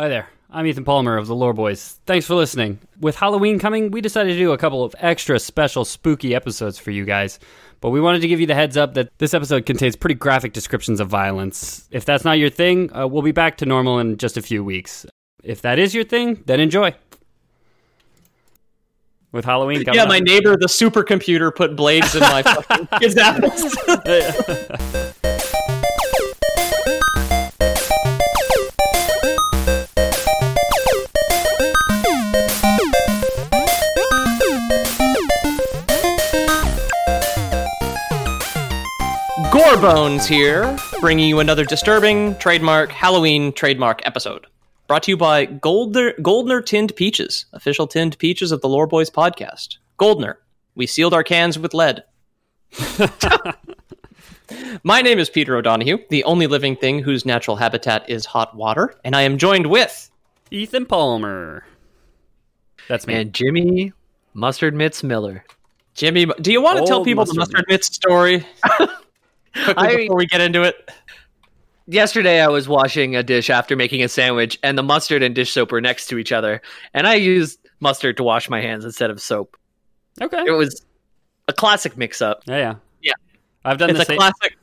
Hi there. I'm Ethan Palmer of the Lore Boys. Thanks for listening. With Halloween coming, we decided to do a couple of extra special spooky episodes for you guys. But we wanted to give you the heads up that this episode contains pretty graphic descriptions of violence. If that's not your thing, uh, we'll be back to normal in just a few weeks. If that is your thing, then enjoy. With Halloween coming Yeah, up- my neighbor, the supercomputer, put blades in my fucking kids' apples. Gorebones here, bringing you another disturbing trademark Halloween trademark episode. Brought to you by Goldner, Goldner Tinned Peaches, official tinned peaches of the Lore Boys podcast. Goldner, we sealed our cans with lead. My name is Peter O'Donohue, the only living thing whose natural habitat is hot water, and I am joined with Ethan Palmer. That's me. and Jimmy Mustard Mitts Miller. Jimmy. Do you want to tell Old people the mustard mustard mitts story quickly I- before we get into it? Yesterday, I was washing a dish after making a sandwich, and the mustard and dish soap were next to each other, and I used mustard to wash my hands instead of soap. okay. It was a classic mix-up. yeah, yeah. Yeah. I've done It's the a same. classic.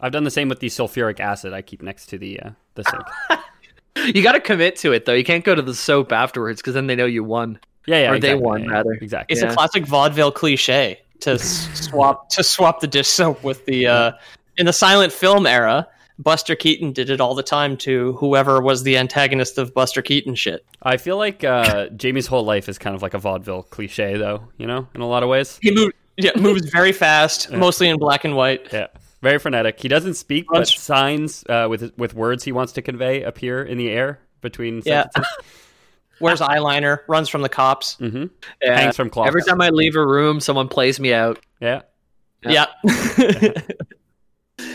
I've done the same with the sulfuric acid I keep next to the uh, the sink. You got to commit to it, though. You can't go to the soap afterwards because then they know you won. Yeah, yeah. Or they exactly. won, Yeah, yeah. rather. Exactly. It's Yeah. a classic vaudeville cliche to swap to swap the dish soap with the uh, in the silent film era. Buster Keaton did it all the time to whoever was the antagonist of Buster Keaton shit. I feel like uh, Jamie's whole life is kind of like a vaudeville cliche, though. You know, in a lot of ways. He moved, yeah, moves very fast, mostly in black and white. Yeah, very frenetic. He doesn't speak, but signs uh, with with words he wants to convey appear in the air between Yeah. sentences. Wears eyeliner, runs from the cops. hmm Hangs from clocks. Every time I leave a room, someone plays me out. Yeah. Yeah.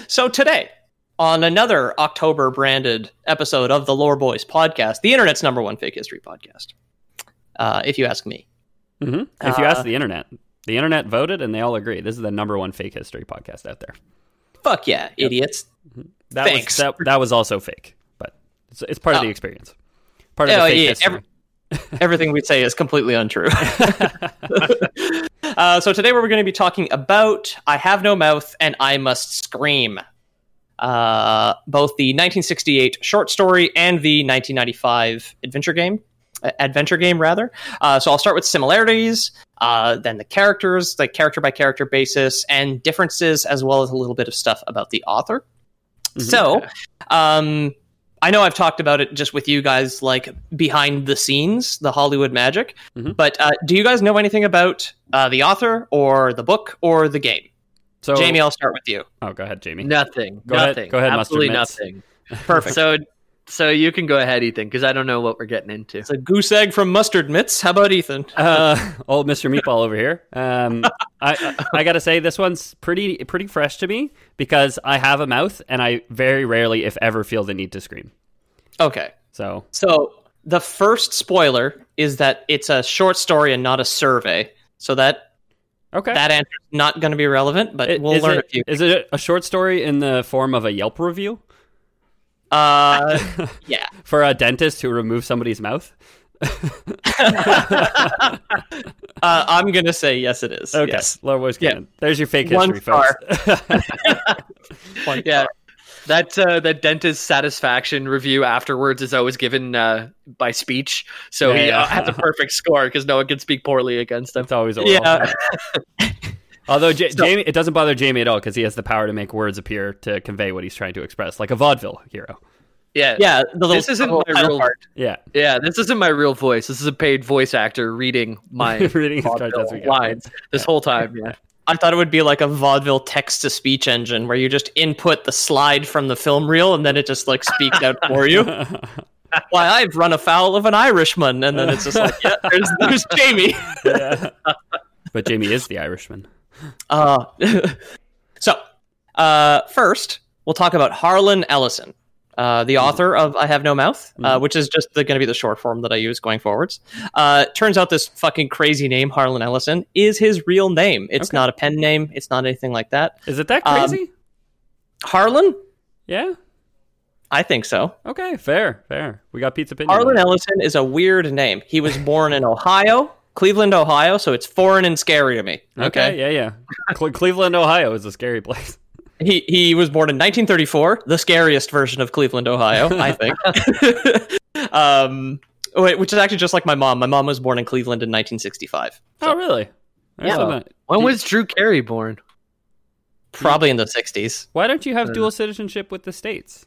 so today, on another October branded episode of the Lore Boys podcast, the internet's number one fake history podcast, uh, if you ask me. hmm If you Uh, ask the internet, the internet voted, and they all agree this is the number one fake history podcast out there. Fuck yeah, idiots. That Thanks. was that, that was also fake, but it's, it's part of the Oh. experience. Part of Oh, the fake yeah, history. every- Everything we say is completely untrue. uh, so today we're going to be talking about I Have No Mouth and I Must Scream. Uh, both the 1968 short story and the 1995 adventure game. uh, Adventure game, rather. Uh, so I'll start with similarities, uh, then the characters, the character by character basis, and differences, as well as a little bit of stuff about the author. Mhm. So, um, I know I've talked about it just with you guys, like behind the scenes, the Hollywood magic. Mhm. But uh, do you guys know anything about uh, the author or the book or the game? so Jamie, I'll start with you. Oh, go ahead, Jamie. Nothing. Go ahead- go ahead, Absolutely nothing. Perfect. So, so you can go ahead, Ethan, because I don't know what we're getting into. It's a goose egg from Mustard Mitts. How about Ethan? uh, old Mr. Meatball over here. Um, I, I I gotta say this one's pretty pretty fresh to me because I have a mouth and I very rarely, if ever, feel the need to scream. Okay. So So the first spoiler is that it's a short story and not a survey. So that okay, that answer is not going to be relevant, but It- we'll learn it, a few. Is it a short story in the form of a Yelp review Uh, yeah. for a dentist who removes somebody's mouth? Uh, I'm going to say yes, it is. Okay, Yes. Lord Wars Yeah. There's your fake One history, folks. yeah, that uh, that dentist satisfaction review afterwards is always given uh, by speech, so Yeah, he yeah. uh, has a perfect score because no one can speak poorly against him. it's always oral. Yeah. Although J- Jamie, it doesn't bother Jamie at all because he has the power to make words appear to convey what he's trying to express, like a vaudeville hero. Yeah, Yeah. The little, This isn't the my real- part. Yeah, yeah. This isn't my real voice. This is a paid voice actor reading my reading his vaudeville cartoons we lines this whole time. Yeah, I thought it would be like a vaudeville text to speech engine where you just input the slide from the film reel and then it just like speaks out for you. Why I've run afoul of an Irishman, and then it's just like, yeah, there's, there's Jamie. But Jamie is the Irishman. Uh, so, uh, first, we'll talk about Harlan Ellison, uh, the author of I Have No Mouth, uh, which is just going to be the short form that I use going forwards. Uh, turns out this fucking crazy name, Harlan Ellison, is his real name. It's Okay. not a pen name. It's not anything like that. Is it that Um, crazy? Harlan? yeah. I think so. Okay. Fair. Fair. We got pizza opinion. Harlan Ellison is a weird name. He was born in Ohio, Cleveland, Ohio, so it's foreign and scary to me. Okay. Yeah. Yeah. Cle- Cleveland, Ohio is a scary place. He he was born in 1934, the scariest version of Cleveland, Ohio, I think. um, wait, which is actually just like my mom. My mom was born in Cleveland in 1965, oh, really? I Yeah. saw. When was Drew Carey born? probably in the 60s. Why don't you have Uh, dual citizenship with the states?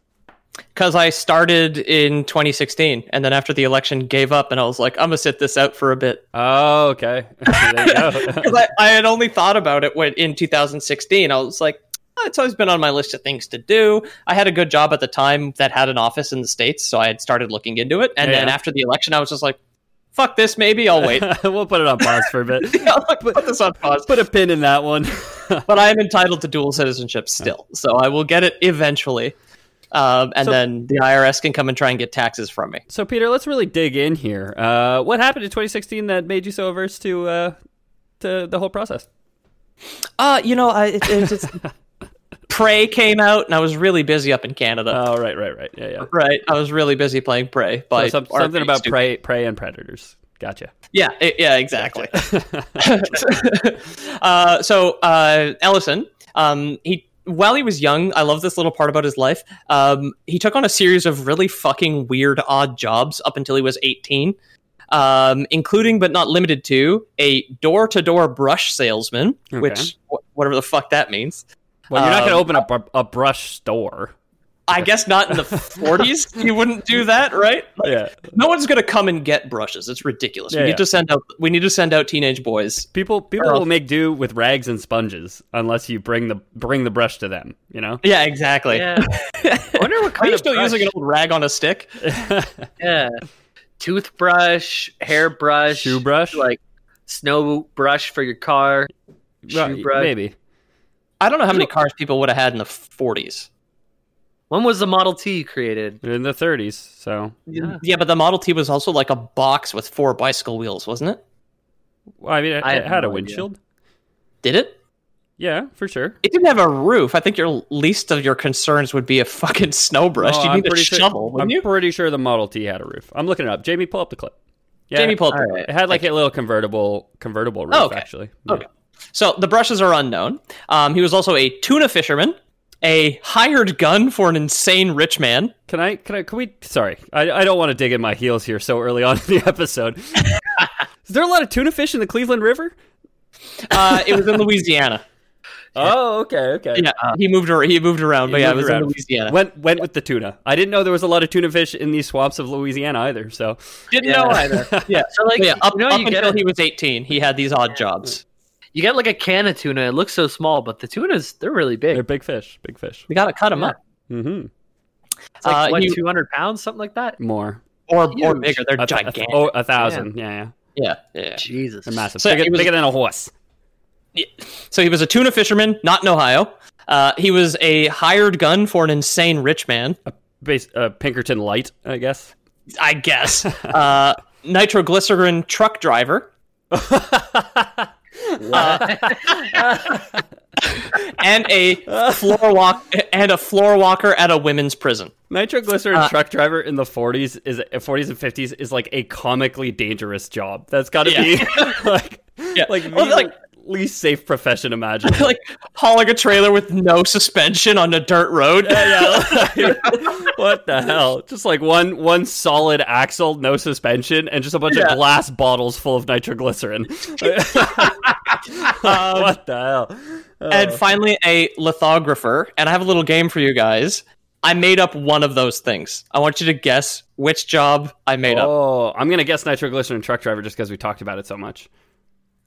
Because I started in 2016, and then after the election, gave up, and I was like, I'm gonna sit this out for a bit. Oh, okay. there you go. Because I, I had only thought about it when in 2016. I was like, "Oh, it's always been on my list of things to do. I had a good job at the time that had an office in the states, so I had started looking into it. And then after the election, I was just like, fuck this, maybe I'll wait. we'll put it on pause for a bit. I'll like, put this on pause. Put a pin in that one. But I am entitled to dual citizenship still, so I will get it eventually. Um, and So- then the IRS can come and try and get taxes from me. so, Peter, let's really dig in here. Uh, what happened in 2016 that made you so averse to uh, to the whole process? Uh, you know, I, it, it's, it's Prey came out, and I was really busy up in Canada. Oh, right, right, right. Yeah, yeah. right, I was really busy playing Prey. By So some, something about Studios. prey, prey and predators. Gotcha. Yeah, i- yeah, exactly. uh, so uh, Ellison, um, he while he was young, I love this little part about his life. Um, he took on a series of really fucking weird, odd jobs up until he was eighteen, um, including but not limited to a door-to-door brush salesman, Okay. which wh- whatever the fuck that means. Well, you're not going to Um, open up a, a brush store. I guess not in the 40s. You wouldn't do that, right? Yeah. No one's gonna come and get brushes. It's ridiculous. Yeah, we need yeah. to send out. We need to send out teenage boys. People people will make do with rags and sponges unless you bring the bring the brush to them. You know. Yeah, exactly. Yeah. I wonder what Are kind you of still brush- using an old rag on a stick? Yeah. Toothbrush, hairbrush, Shoe brush? like snow brush for your car. Right, Shoe brush. maybe. I don't know how many cars people would have had in the 40s. When was the Model T created? In the 30s. So, Yeah. Yeah, but the Model T was also like a box with four bicycle wheels, wasn't it? well, I mean, it, I it have had a no idea. windshield. Did it? Yeah, for sure. It didn't have a roof. I think your least of your concerns would be a fucking snow brush. Oh, you I'm need a pretty sure- shovel, I'm you? pretty sure the Model T had a roof. I'm looking it up. Jamie, pull up the clip. Yeah, Jamie pulled. all right. It had like a little convertible convertible roof, Oh, okay. actually. Okay. So the brushes are unknown. Um, he was also a tuna fisherman, a hired gun for an insane rich man. Can I? Can I? Can we? Sorry, I, I don't want to dig in my heels here so early on in the episode. Is there a lot of tuna fish in the Cleveland River? Uh, it was in Louisiana. Oh, okay, okay. Yeah, he moved. ar- He moved around, but yeah, it was around. in Louisiana. Went went with the tuna. I didn't know there was a lot of tuna fish in these swamps of Louisiana either. So Didn't Yeah. know either. Yeah. So like, yeah, up, you know, up you get until a, he was 18, he had these odd jobs. You get like a can of tuna. It looks so small, but the tunas they're really big. they're big fish, big fish. We gotta cut them Yeah. up, Mm-hmm. It's like Uh, what two hundred pounds, something like that. More. or or bigger. They're A th- a th- gigantic. oh, a thousand. Yeah, yeah. yeah, yeah. Jesus, They're massive. So, bigger, he was- bigger than a horse. So he was a tuna fisherman, not in Ohio. Uh, he was a hired gun for an insane rich man, Base, uh, Pinkerton Light, I guess. I guess. uh, nitroglycerin truck driver. and a floor walk and a floor walker at a women's prison. Nitroglycerin Uh, truck driver in the 40s is 40s and 50s is like a comically dangerous job. That's got to Yeah. be like Yeah. like Well, like- least safe profession imaginable. like hauling a trailer with no suspension on a dirt road. yeah, what the hell? Just like one one solid axle, no suspension, and just a bunch Yeah. of glass bottles full of nitroglycerin. Um, what the hell? and uh. finally a lithographer. And I have a little game for you guys. I made up one of those things. I want you to guess which job I made up. Oh, I'm gonna guess nitroglycerin truck driver just because we talked about it so much.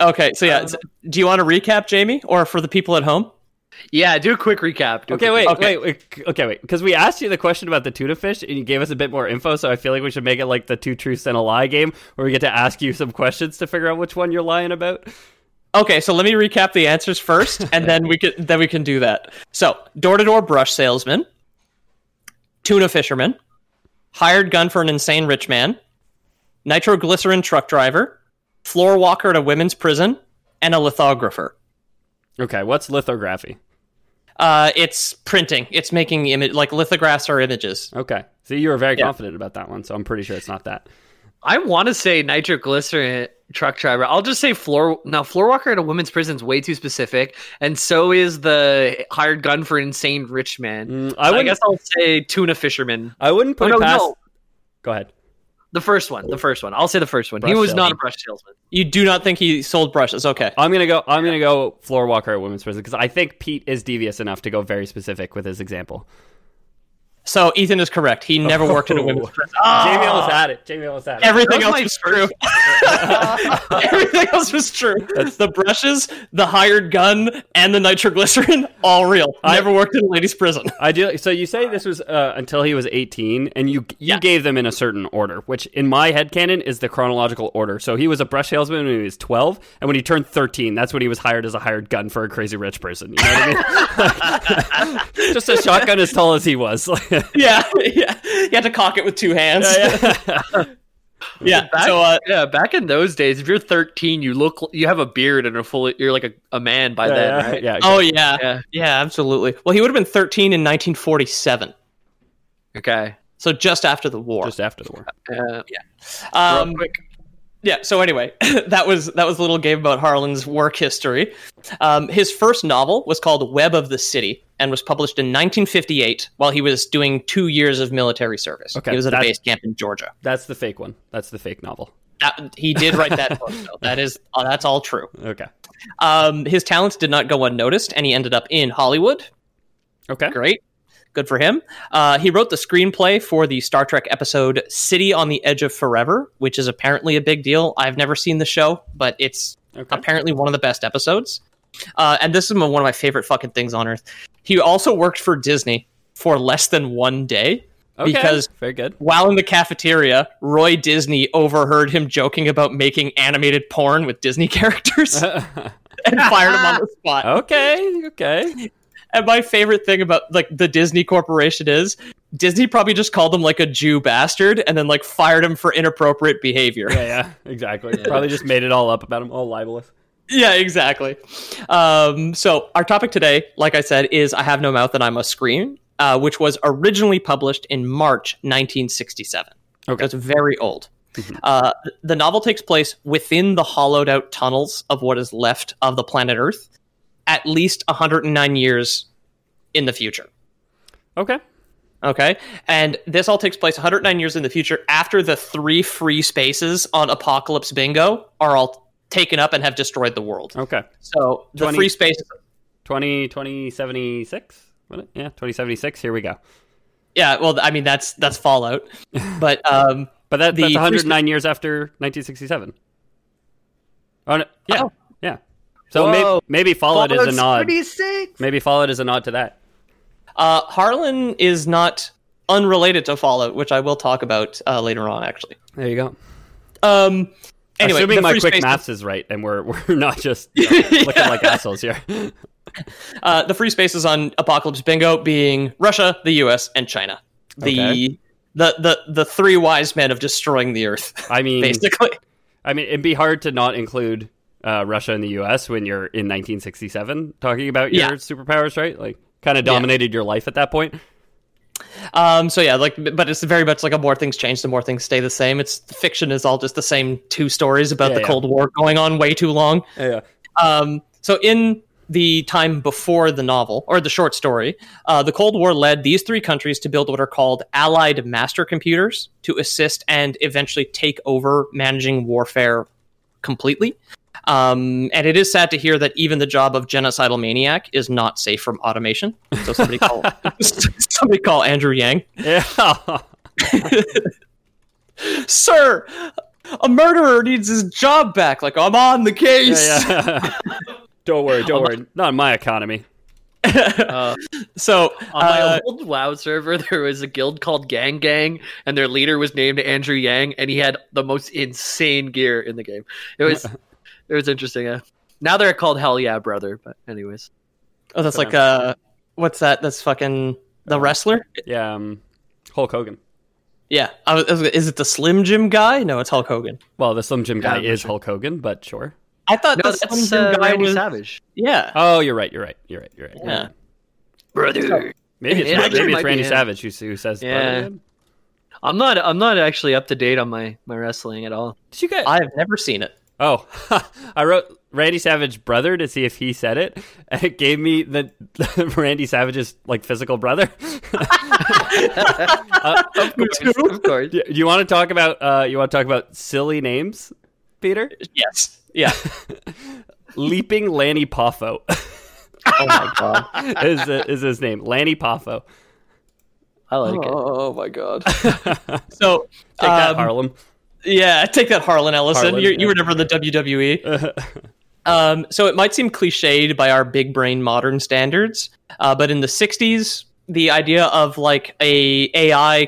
Okay, so yeah, um, do you want to recap, Jamie, or for the people at home? Yeah, do a quick recap. Do Okay, quick wait, recap. Okay. wait, wait, okay, wait. Because we asked you the question about the tuna fish, and you gave us a bit more info. So I feel like we should make it like the two truths and a lie game, where we get to ask you some questions to figure out which one you're lying about. Okay, so let me recap the answers first, and then we can then we can do that. So, door to door brush salesman, tuna fisherman, hired gun for an insane rich man, nitroglycerin truck driver, floor walker at a women's prison, and a lithographer. Okay, what's lithography? Uh, it's printing. It's making image like lithographs are images. Okay, see, you were very Yeah. confident about that one, so I'm pretty sure it's not that. I want to say nitroglycerin truck driver. I'll just say floor. Now, floor walker at a women's prison is way too specific, and so is the hired gun for insane rich man. Mm, I, I guess I'll say tuna fisherman. I wouldn't put Oh, it no, past. no. Go ahead. The first one. The first one. I'll say the first one. he Brush was not a brush salesman. You do not think he sold brushes? Okay. I'm gonna go. I'm gonna go floor walker at women's prison because I think Pete is devious enough to go very specific with his example. So Ethan is correct. He never worked in a women's prison. Jamie almost had it. Jamie almost had it. Everything else was was true. Everything else was true. the brushes, the hired gun, and the nitroglycerin, all real. I never worked in a ladies' prison. I do. So you say this was uh, until he was 18, and you you Yeah. gave them in a certain order, which in my headcanon is the chronological order. So he was a brush salesman when he was 12, and when he turned 13, that's when he was hired as a hired gun for a crazy rich person. You know what I mean? Just a shotgun as tall as he was. yeah, yeah. You had to cock it with two hands. Yeah. Back, So, uh, yeah, back in those days, if you're 13, you look, you have a beard and are fully, you're like a, a man by then, yeah, right? yeah. oh yeah. Yeah. yeah, absolutely. Well, he would have been 13 in 1947, Okay. so just after the war. just after the war. Uh, um. Yeah. So anyway, that was that was a little game about Harlan's work history. Um, his first novel was called Web of the City and was published in 1958 while he was doing two years of military service. Okay, he was at a base camp in Georgia. That's the fake one. That's the fake novel. That, he did write that book. Though. That is uh, that's all true. Okay. Um, his talents did not go unnoticed, and he ended up in Hollywood. Okay. Great. Good for him. Uh, he wrote the screenplay for the Star Trek episode City on the Edge of Forever, which is apparently a big deal. I've never seen the show, but it's Okay. apparently one of the best episodes. Uh, and this is one of my favorite fucking things on earth. He also worked for Disney for less than one day Okay. because very good. while in the cafeteria, Roy Disney overheard him joking about making animated porn with Disney characters and fired him on the spot. okay. Okay. And my favorite thing about like the Disney Corporation is Disney probably just called him like a Jew bastard and then like fired him for inappropriate behavior. Yeah. Yeah. Exactly. Probably just made it all up about him. All libelous. Yeah, exactly. Um, so our topic today, like I said, is "I Have No Mouth and I Must Scream," uh, which was originally published in March 1967. Okay. It's very old. Uh, the novel takes place within the hollowed out tunnels of what is left of the planet Earth, at least 109 years in the future. Okay. Okay. And this all takes place 109 years in the future after the three free spaces on Apocalypse Bingo are all taken up and have destroyed the world. Okay. So the 20 free spaces. 20, 2076? Yeah, 2076. Here we go. Yeah, well, I mean that's that's Fallout, but um, But that, The that's free 109 years after 1967. Oh, no, yeah. Oh. Yeah. So maybe, maybe Fallout is a nod. 36. Maybe Fallout is a nod to that. uh, Harlan is not unrelated to Fallout, which I will talk about uh, later on. Actually, There you go. um, anyway, Assuming my quick maths is right, and we're we're not just you know, looking like assholes here. uh, the free spaces on Apocalypse Bingo being Russia, the U.S., and China. The Okay. the the the three wise men of destroying the Earth, I mean, basically. I mean, it'd be hard to not include uh, Russia and the U.S. when you're in 1967 talking about your Yeah. superpowers, right? Like, kind of dominated your life at that point. Um, so yeah, like, but it's very much like a more things change, the more things stay the same. It's fiction is all just the same two stories about Yeah, the yeah. Cold War going on way too long. Yeah. Um, so in the time before the novel or the short story, uh, the Cold War led these three countries to build what are called Allied master computers to assist and eventually take over managing warfare completely. Um, and it is sad to hear that even the job of genocidal maniac is not safe from automation. So somebody call somebody call Andrew Yang. Yeah. Sir, a murderer needs his job back. Like I'm on the case. Yeah, yeah. don't worry, don't worry. Not in my economy. Uh, So on my uh, old WoW server, there was a guild called Gang Gang, and their leader was named Andrew Yang, and he had the most insane gear in the game. It was it was interesting. Uh, now they're called Hell Yeah Brother, but anyways, oh, that's like uh, what's that? That's fucking the wrestler. Yeah, um, Hulk Hogan. Yeah, I was, I was- is it the Slim Jim guy? No, it's Hulk Hogan. Well, the Slim Jim guy Yeah, is sure. Hulk Hogan, but sure. I thought no, the Slim Jim uh, guy Randy was. Savage, Yeah, Oh, you're right. You're right. You're right. You're right. Yeah. brother. Maybe it's, Yeah, actually maybe it's Randy him. Savage who, who says. Yeah. brother. I'm not I'm not actually up to date on my my wrestling at all. Did you guys? I have never seen it. Oh, I wrote Randy Savage brother to see if he said it, and it gave me the Randy Savage's like physical brother. uh, Of course, of course. do you want to talk about? Uh, you want to talk about silly names, Peter? Yes. Yeah. Leaping Lanny Poffo oh my god. is is his name. Lanny Poffo. I like it. Oh my god. so Take that, um, Harlan. Yeah, take that, Harlan Ellison. Harlan, you, yeah. you were never in the WWE. um, so it might seem cliched by our big brain modern standards, uh, but in the '60s, the idea of like a AI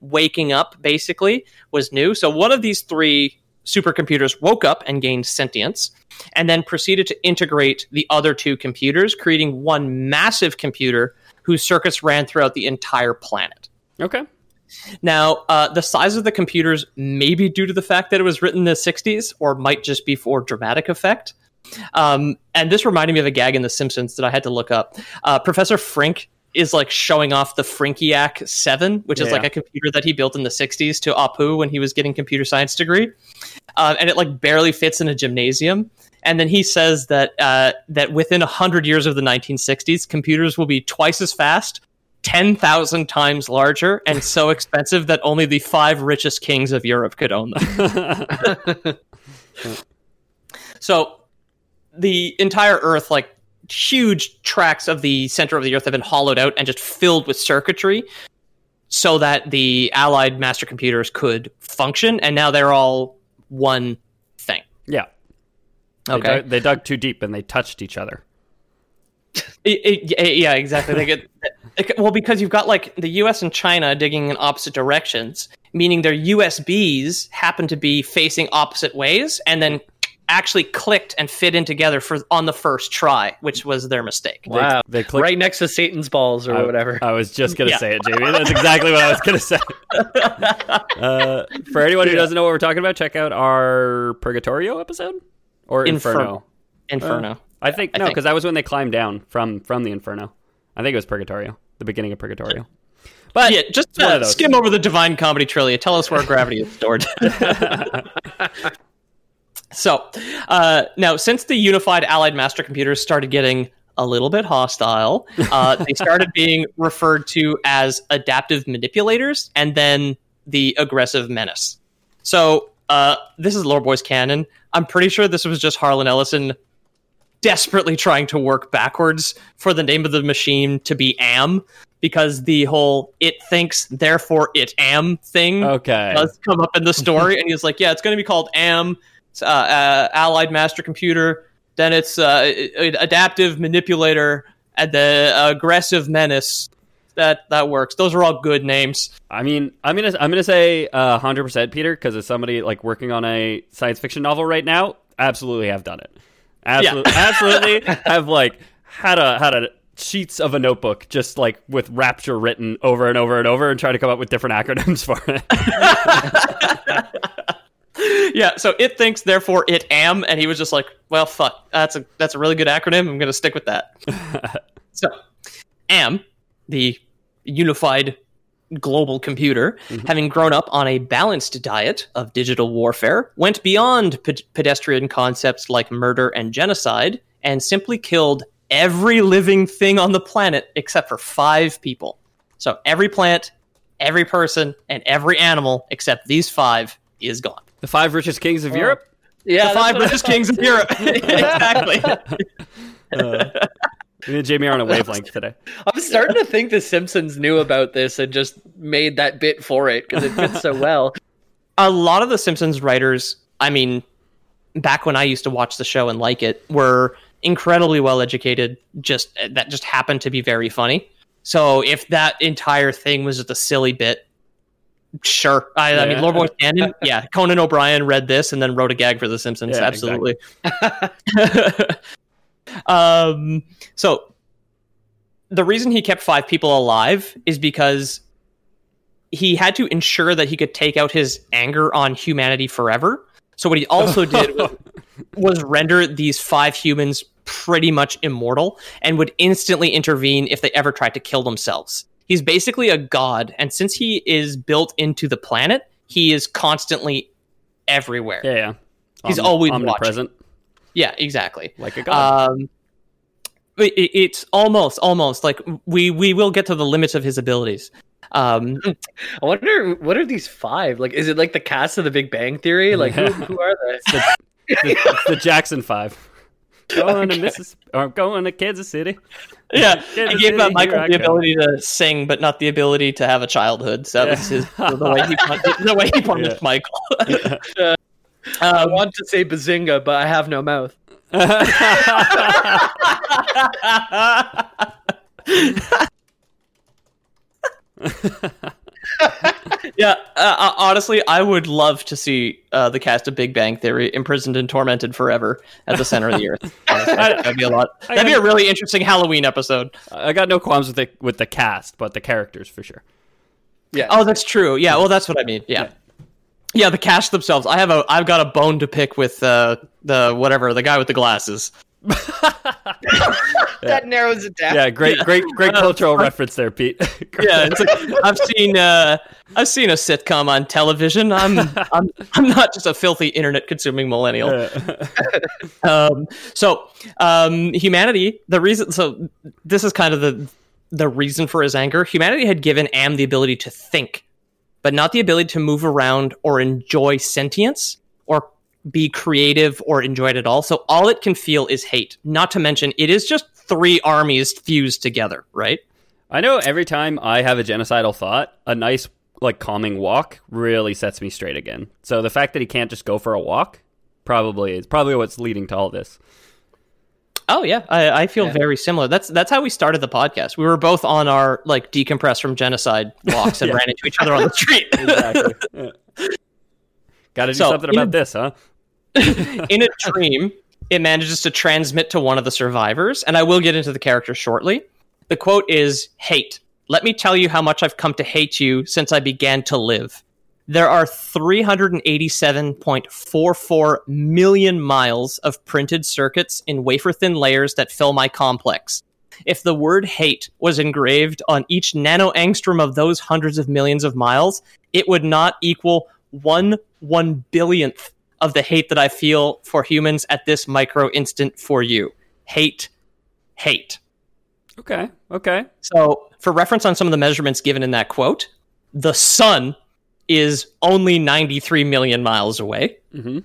waking up basically was new. So one of these three supercomputers woke up and gained sentience, and then proceeded to integrate the other two computers, creating one massive computer whose circuits ran throughout the entire planet. Okay. Now, uh, the size of the computers may be due to the fact that it was written in the 60s, or might just be for dramatic effect. Um, and this reminded me of a gag in The Simpsons that I had to look up. Uh, Professor Frink is like showing off the Frinkiac 7, which is like a computer that he built in the 60s to Apu when he was getting computer science degree. Uh, and it like barely fits in a gymnasium. And then he says that uh, that within 100 years of the 1960s, computers will be twice as fast, 10,000 times larger and so expensive that only the five richest kings of Europe could own them. so the entire Earth, like huge tracts of the center of the Earth, have been hollowed out and just filled with circuitry so that the Allied master computers could function. And now they're all one thing. Yeah. They Okay. dug, they dug too deep and they touched each other. It- it- yeah, yeah, exactly. They get it- well because you've got like the U.S. and China digging in opposite directions, meaning their USBs happen to be facing opposite ways, and then actually clicked and fit in together for on the first try, which was their mistake. Wow. they clicked- right next to Satan's balls or I- whatever. I was just gonna Yeah. say it, Jamie. That's exactly what I was gonna say. uh, for anyone who doesn't know what we're talking about, check out our Purgatorio episode or Inferno. Inferno. Inferno. Uh, I think no, because that was when they climbed down from from the Inferno. I think it was Purgatorio, the beginning of Purgatorio. But yeah, just uh, skim over the Divine Comedy Trilia. Tell us where gravity is stored. so, uh, now, since the unified Allied master computers started getting a little bit hostile, uh, they started being referred to as adaptive manipulators and then the aggressive menace. So, uh, this is Lore Boys canon. I'm pretty sure this was just Harlan Ellison desperately trying to work backwards for the name of the machine to be AM because the whole it thinks therefore it am thing okay, does come up in the story and he's like yeah it's going to be called am uh, uh, allied master computer then it's uh, adaptive manipulator and the aggressive menace. That that works. Those are all good names. I mean, I'm gonna I'm gonna say hundred percent, Peter, because as somebody like working on a science fiction novel right now, absolutely have done it. Absolutely, absolutely. Have like had a had a sheets of a notebook just like with rapture written over and over and over and try to come up with different acronyms for it. yeah so it thinks therefore it am and he was just like well fuck that's a that's a really good acronym. I'm going to stick with that. So am the unified global computer mm-hmm. having grown up on a balanced diet of digital warfare went beyond pe- pedestrian concepts like murder and genocide and simply killed every living thing on the planet except for five people so every plant every person and every animal except these five is gone the five richest kings of oh. Europe. yeah, the five richest kings of Europe. exactly. Uh, Me and Jamie are on a wavelength today. I'm starting to think The Simpsons knew about this and just made that bit for it because it fits so well. a lot of the Simpsons writers, I mean, back when I used to watch the show and like it, were incredibly well educated. Just that just happened to be very funny. So if that entire thing was just a silly bit, sure. I, I mean, Lore Boy canon, yeah. Conan O'Brien read this and then wrote a gag for The Simpsons. Yeah, absolutely. um, so the reason he kept five people alive is because he had to ensure that he could take out his anger on humanity forever. So what he also did was, was render these five humans pretty much immortal and would instantly intervene if they ever tried to kill themselves. He's basically a god, and since he is built into the planet, he is constantly everywhere. Yeah, yeah. He's always omnipresent, Yeah, exactly. like a god. Um, it, it- it's almost, almost like we we will get to the limits of his abilities. Um, I wonder what are these five? Like, is it like the cast of The Big Bang Theory? Like, who, who are they? the, it's the Jackson Five. Going to Mississippi, or going to Kansas City. yeah, Kansas I gave City, uh, Michael the ability to sing, but not the ability to have a childhood. So that was his the way he punished, the way he punished Yeah. Michael. I um, want to say Bazinga, but I have no mouth. yeah, uh, uh, honestly, I would love to see uh, the cast of Big Bang Theory imprisoned and tormented forever at the center of the earth. Honestly, that'd be a lot. That'd be a really interesting Halloween episode. I got no qualms with the with the cast, but the characters for sure. Yeah. Oh, that's true. Yeah, well, that's what I mean. Yeah. Yeah, the cast themselves. I have a I've got a bone to pick with uh, the whatever, the guy with the glasses. That narrows it down. Yeah, great, great, great cultural reference there, Pete. Yeah, it's like, I've seen uh, I've seen a sitcom on television. I'm I'm I'm not just a filthy internet consuming millennial. um, so um, humanity, the reason. So this is kind of the the reason for his anger. Humanity had given Am the ability to think, but not the ability to move around or enjoy sentience or be creative or enjoy it at all. So all it can feel is hate. Not to mention, it is just three armies fused together, right? I know every time I have a genocidal thought, a nice like calming walk really sets me straight again. So the fact that he can't just go for a walk probably is probably what's leading to all this. Oh yeah, I, I feel very similar. That's that's how we started the podcast. We were both on our like decompress from genocide walks and Yeah. ran into each other on the street. Exactly. Got to do So, something in- about this, huh? In a dream, it manages to transmit to one of the survivors, and I will get into the character shortly. The quote is Hate. Let me tell you how much I've come to hate you since I began to live. There are 387.44 million miles of printed circuits in wafer thin layers that fill my complex. If the word hate was engraved on each nano angstrom of those hundreds of millions of miles, it would not equal one one billionth of the hate that I feel for humans at this micro instant for you. Hate, hate. Okay. Okay. So, for reference on some of the measurements given in that quote, the sun is only 93 million miles away. Mhm.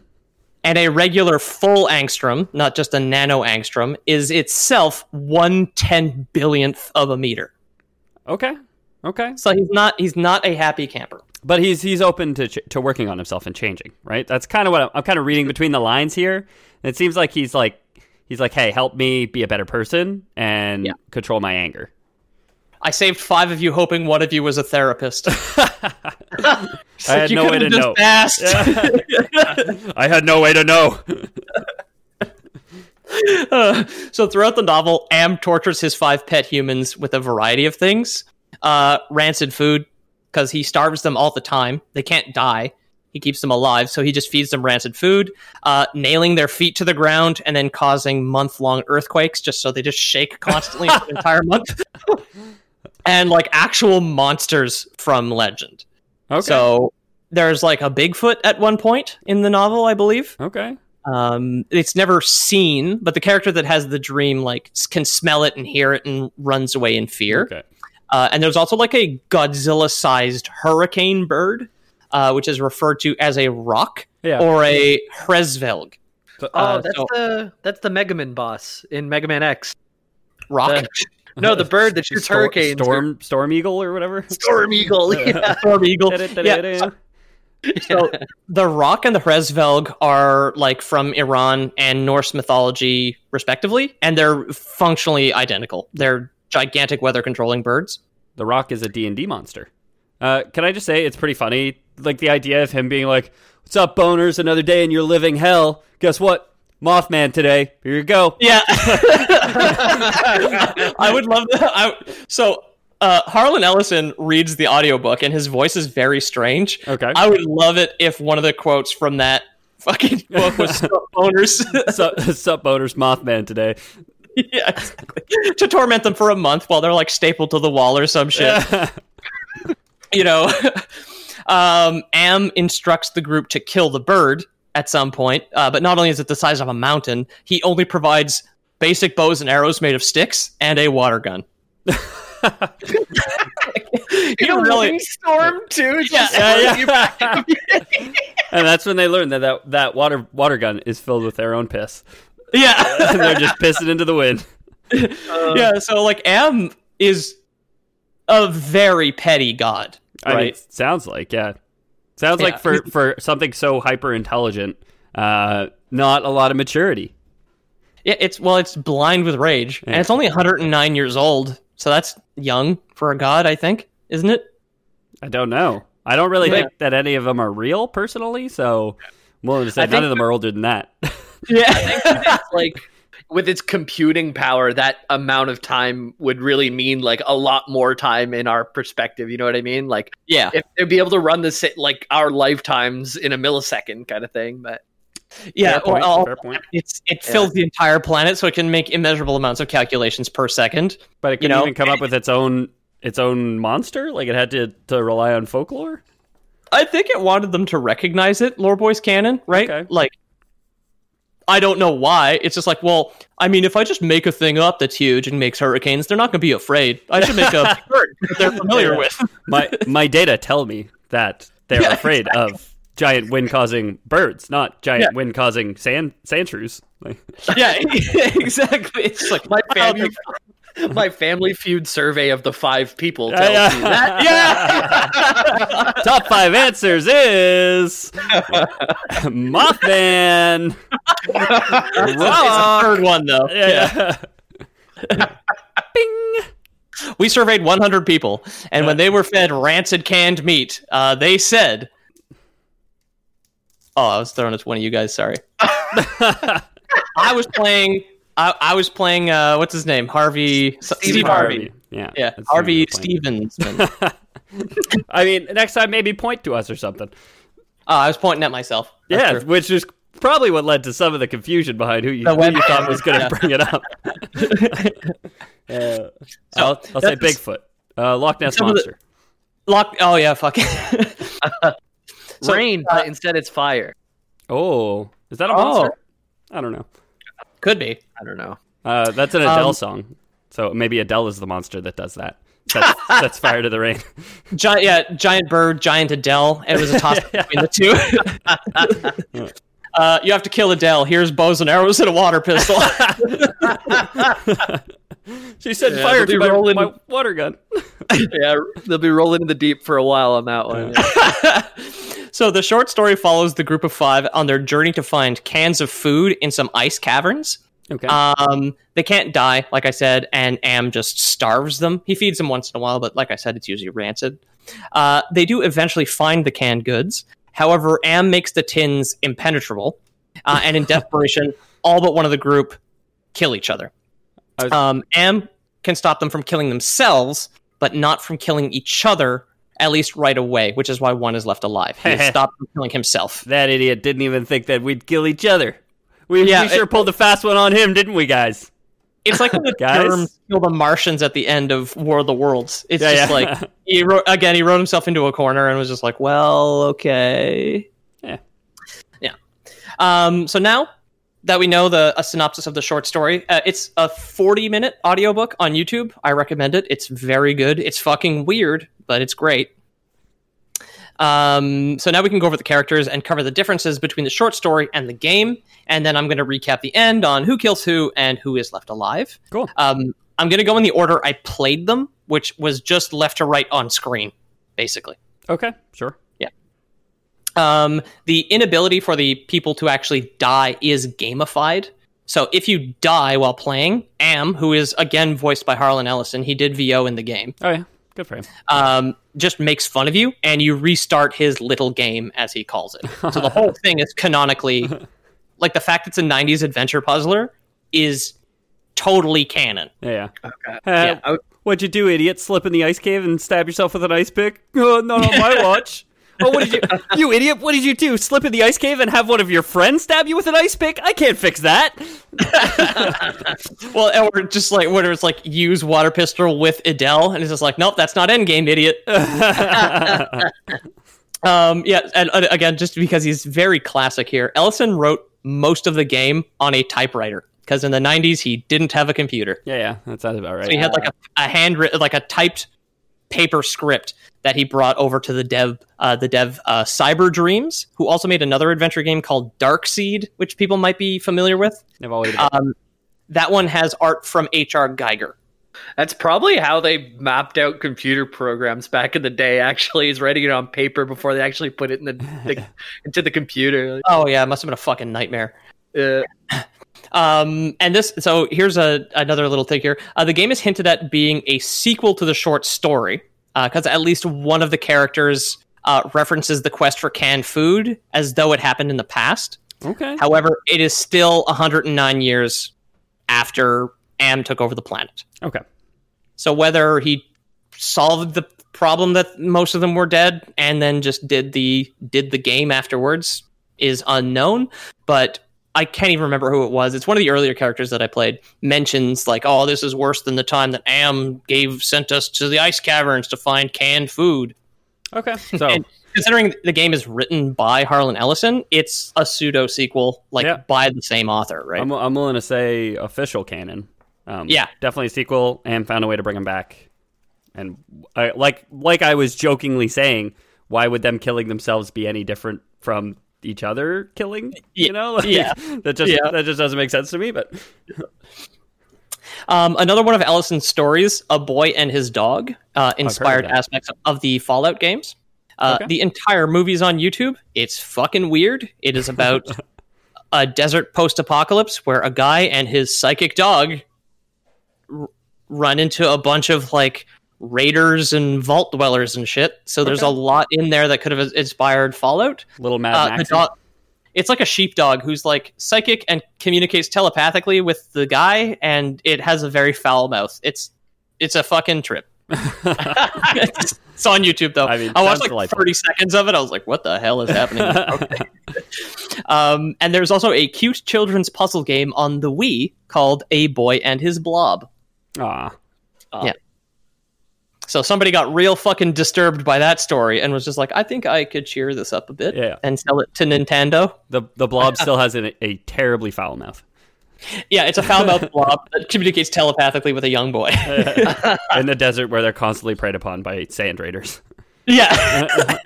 And a regular full angstrom, not just a nano angstrom, is itself one ten billionth of a meter. Okay. Okay. So he's not he's not a happy camper. But he's he's open to ch- to working on himself and changing, right? That's kind of what I'm, I'm kind of reading between the lines here. And it seems like he's like he's like, "Hey, help me be a better person and Yeah. control my anger." I saved five of you, hoping one of you was a therapist. I had no way to know. I had no way to know. Uh, so throughout the novel, Am tortures his five pet humans with a variety of things. Uh, rancid food, because he starves them all the time. They can't die. He keeps them alive, so he just feeds them rancid food, uh, nailing their feet to the ground and then causing month long earthquakes just so they just shake constantly for an entire month. and like actual monsters from legend. Okay. So there's like a Bigfoot at one point in the novel, I believe. okay. Um, it's never seen, but the character that has the dream like can smell it and hear it and runs away in fear. Okay. Uh, and there's also like a Godzilla-sized hurricane bird, uh, which is referred to as a roc Yeah. or a Hresvelg. Oh, Uh, that's so- the that's the Mega Man boss in Mega Man X. Rock. The- no, the bird that shoots Stor- hurricanes. Storm Storm Eagle or whatever. Storm Eagle. Yeah. Storm Eagle. yeah, so So the Roc and the Hresvelg are like from Iran and Norse mythology, respectively, and they're functionally identical. They're gigantic weather controlling birds. The Roc is a D&D monster. Uh, can I just say it's pretty funny? Like the idea of him being like, "What's up, boners? Another day in your living hell. Guess what? Mothman today. Here you go." Yeah, I would love that. I, so uh, Harlan Ellison reads the audiobook, and his voice is very strange. Okay. I would love it if one of the quotes from that fucking book was "Sup, boners. Sup, sup, boners? Mothman today. yeah, exactly. to torment them for a month while they're like stapled to the wall or some shit. you know, um, Am instructs the group to kill the bird at some point, uh, but not only is it the size of a mountain, he only provides basic bows and arrows made of sticks and a water gun. you don't really storm too. Yeah, Yeah, yeah. and that's when they learn that, that that water water gun is filled with their own piss. yeah. and they're just pissing into the wind. yeah, so like Am is a very petty god, I mean, right? sounds like yeah, sounds Yeah. like for for something so hyper intelligent, uh, not a lot of maturity. Yeah, it's well, it's blind with rage, and it's only 109 years old, so that's young for a god, I think, isn't it? I don't know. I don't really Yeah. think that any of them are real personally. So I'm willing to say none of them are older than that. Yeah, like with its computing power, that amount of time would really mean like a lot more time in our perspective. You know what I mean? Like yeah, if they'd be able to run this at like our lifetimes in a millisecond kind of thing. But yeah. Fair point, well, fair point. it's it fills the entire planet, so it can make immeasurable amounts of calculations per second. But it You can know- even come up with its own its own monster. Like it had to to rely on folklore. I think it wanted them to recognize it, Lore Boys canon, right? Okay. Like, I don't know why. It's just like, well, I mean, if I just make a thing up that's huge and makes hurricanes, they're not going to be afraid. I should make a bird that they're familiar Yeah. with. My my data tell me that they're Yeah, afraid of giant wind causing birds, not giant Yeah. wind causing sand sand shrews. Yeah, exactly. It's like my family, my family feud survey of the five people Yeah, tells yeah. me that. Yeah. Top five answers is Mothman. Third one though. Yeah. Bing. We surveyed 100 people, and when they were fed rancid canned meat, uh, they said, "Oh, I was throwing it to one of you guys. Sorry." I was playing. I, I was playing. Uh, what's his name? Harvey. Steve, Harvey. Yeah. Yeah, Harvey who we were playing. Stevens. I mean, next time maybe point to us or something. oh, I was pointing at myself. That's yeah, true. which is probably what led to some of the confusion behind who you, who you thought was going to yeah. bring it up. Uh, I'll, I'll say Bigfoot, uh, Loch Ness Some of the- monster. Lock. Oh yeah, fuck. it. So, Rain, uh, but instead it's fire. Oh, is that a Oh. monster? I don't know. Could be. I don't know. Uh, that's an Adele Um, song, so maybe Adele is the monster that does that. That's, that's fire to the rain. Giant. Yeah, giant bird, giant Adele. It was a toss between the two. Uh, you have to kill Adele. Here's bows and arrows and a water pistol. She said Yeah, fire they'll to be my, rolling- my water gun. yeah, they'll be rolling in the deep for a while on that one. so the short story follows the group of five on their journey to find cans of food in some ice caverns. Okay. Um, they can't die, like I said, and Am just starves them. He feeds them once in a while, but like I said, it's usually rancid. Uh, they do eventually find the canned goods. However, Am makes the tins impenetrable, uh, and in desperation, all but one of the group kill each other. Was- Um, Am can stop them from killing themselves, but not from killing each other, at least right away, which is why one is left alive. He has stopped from killing himself. that idiot didn't even think that we'd kill each other. We, Yeah, we sure it- pulled a fast one on him, didn't we, guys? It's like when the germs kill the Martians at the end of War of the Worlds. It's Yeah, just yeah. like he wrote again. He wrote himself into a corner and was just like, "Well, okay." Yeah. Yeah. Um. So now that we know the a synopsis of the short story, uh, it's a forty-minute audiobook on YouTube. I recommend it. It's very good. It's fucking weird, but it's great. Um, so now we can go over the characters and cover the differences between the short story and the game, and then I'm going to recap the end on who kills who and who is left alive. Cool. Um, I'm going to go in the order I played them, which was just left to right on screen, basically. Okay, sure. Yeah. Um, the inability for the people to actually die is gamified. So if you die while playing, Am, who is again voiced by Harlan Ellison, he did VO in the game, Oh yeah, good for him. um, just makes fun of you, and you restart his little game, as he calls it. So the whole thing is canonically, like the fact it's a '90s adventure puzzler is totally canon. Yeah. yeah. Okay. Uh, Yeah. I- What'd you do, idiot? Slip in the ice cave and stab yourself with an ice pick? Oh, not on my watch. Oh, what did you, you idiot? What did you do? Slip in the ice cave and have one of your friends stab you with an ice pick? I can't fix that. Well, or just like whether it's like use water pistol with Idel, and it's just like, nope, that's not endgame, idiot. um, yeah, and uh, again, just because he's very classic here, Ellison wrote most of the game on a typewriter because in the '90s he didn't have a computer. Yeah, yeah, that sounds about right. So he had like a, a handwritten, like a typed paper script that he brought over to the dev, uh, the dev uh, Cyber Dreams, who also made another adventure game called Dark Seed, which people might be familiar with. I've always Um, that one has art from H.R. Giger. That's probably how they mapped out computer programs back in the day. Actually, is writing it on paper before they actually put it in the, the into the computer. Oh yeah, it must have been a fucking nightmare. Uh, Um, and this, so here's a another little thing here. Uh, the game is hinted at being a sequel to the short story because at least one of the characters uh, references the quest for canned food as though it happened in the past. okay. However, it is still 109 years after Am took over the planet. Okay. So whether he solved the problem that most of them were dead and then just did the did the game afterwards is unknown, but I can't even remember who it was. It's one of the earlier characters that I played mentions like, "Oh, this is worse than the time that Am gave sent us to the ice caverns to find canned food." Okay. So And considering the game is written by Harlan Ellison, it's a pseudo sequel like Yeah. by the same author, right? I'm, I'm willing to say official canon. Um, Yeah. definitely a sequel, and found a way to bring him back. And I, like like I was jokingly saying, why would them killing themselves be any different from each other killing? You know, Like, Yeah. that just Yeah. that just doesn't make sense to me. But Um, another one of Ellison's stories, A Boy and His Dog, uh, inspired aspects of the Fallout games. Uh, Okay. The entire movie's on YouTube. It's fucking weird. It is about a desert post apocalypse where a guy and his psychic dog r- run into a bunch of like raiders and vault dwellers and shit. So there's a lot in there that could have inspired Fallout. little Mad Uh, Max. dog, it's like a sheepdog who's like psychic and communicates telepathically with the guy, and it has a very foul mouth. It's it's a fucking trip. it's, it's on YouTube though. I mean, I watched like delightful. 30 seconds of it. I was like, "What the hell is happening?" um, and there's also a cute children's puzzle game on the Wii called A Boy and His Blob. Aw. Yeah. So somebody got real fucking disturbed by that story and was just like, "I think I could cheer this up a bit Yeah. and sell it to Nintendo." The the blob still has a, a terribly foul mouth. Yeah, it's a foul mouthed blob that communicates telepathically with a young boy. in the desert where they're constantly preyed upon by sand raiders. yeah.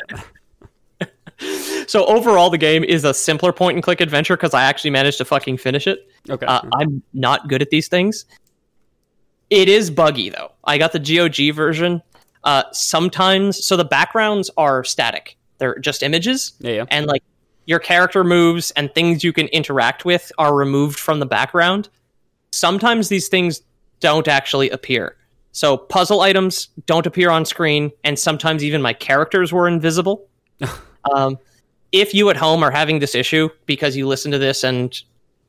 so overall, the game is a simpler point and click adventure because I actually managed to fucking finish it. Okay. Uh, I'm not good at these things. It is buggy though. I got the GOG version. Uh, sometimes, so the backgrounds are static; they're just images. yeah, yeah. and like your character moves and things you can interact with are removed from the background. Sometimes these things don't actually appear. So puzzle items don't appear on screen, and sometimes even my characters were invisible. um, if you at home are having this issue because you listen to this and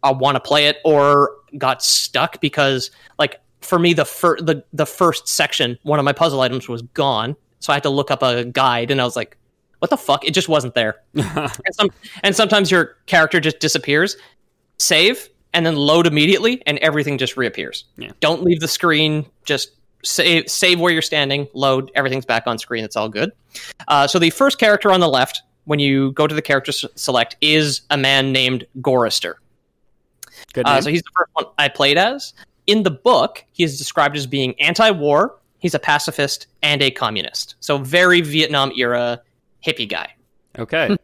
uh, want to play it, or got stuck because, like, for me, the fir- the the first section, one of my puzzle items was gone, so I had to look up a guide, and I was like, "What the fuck?" It just wasn't there and, some, and sometimes your character just disappears. Save and then load immediately, and everything just reappears. Yeah. Don't leave the screen. Just save save where you're standing. Load. Everything's back on screen. It's all good. Uh, so the first character on the left, when you go to the character s- select, is a man named Gorister. Good Uh, so he's the first one I played as. In the book, he is described as being anti-war. He's a pacifist and a communist. So very Vietnam era hippie guy. okay. Hmm.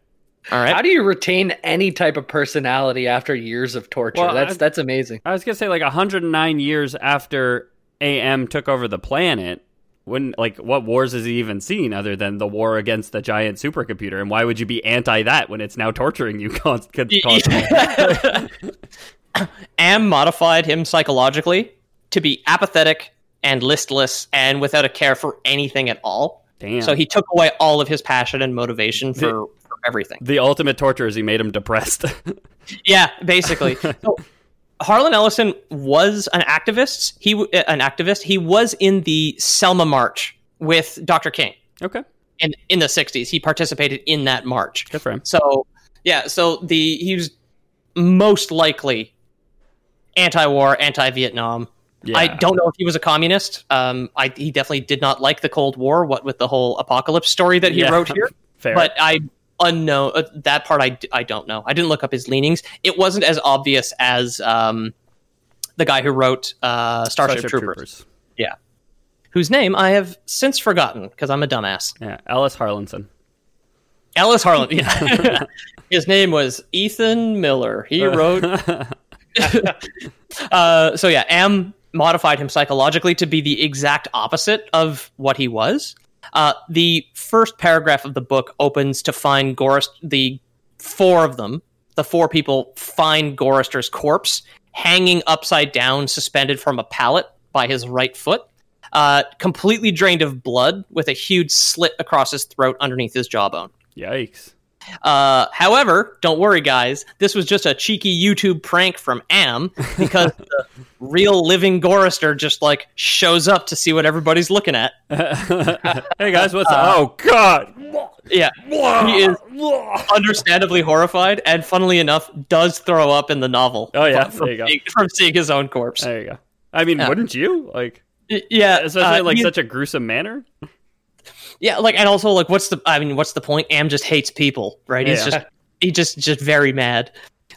All right. How do you retain any type of personality after years of torture? Well, that's I- that's amazing. I was gonna say like 109 years after AM took over the planet. when like what wars has he even seen other than the war against the giant supercomputer? And why would you be anti that when it's now torturing you const- constantly? Am modified him psychologically to be apathetic and listless and without a care for anything at all. Damn. So he took away all of his passion and motivation for, for everything. the ultimate torture is he made him depressed. Yeah, basically. so Harlan Ellison was an activist. He uh, an activist. He was in the Selma March with Dr. King okay, in in the '60s. He participated in that march. good for him. So yeah, so the he was most likely anti-war, anti-Vietnam. Yeah. I don't know if he was a communist. Um, I, he definitely did not like the Cold War. What with the whole apocalypse story that he Yeah. wrote here, Fair. but I unknown uh, that part. I, I don't know. I didn't look up his leanings. It wasn't as obvious as um, the guy who wrote uh, Starship, Troopers, Yeah. whose name I have since forgotten because I'm a dumbass. Yeah, Ellis Harlinson. Ellis Harlan. Yeah. His name was Ethan Miller. He wrote. uh, so yeah, Am modified him psychologically to be the exact opposite of what he was. Uh, the first paragraph of the book opens to find Gorist. The four of them, the four people, find Gorister's corpse hanging upside down, suspended from a pallet by his right foot, uh, completely drained of blood, with a huge slit across his throat underneath his jawbone. Yikes. Uh, however, don't worry, guys. This was just a cheeky YouTube prank from Am because the real living Gorister just like shows up to see what everybody's looking at. hey guys, what's Uh, oh god? Yeah, he is understandably horrified, and funnily enough, does throw up in the novel. Oh, yeah, from, there you go. seeing, from seeing his own corpse. There you go. I mean, Yeah. wouldn't you like, yeah, especially uh, like he- such a gruesome manner? Yeah, like, and also like, what's the? I mean, what's the point? Am just hates people, right? He's just he just just very mad.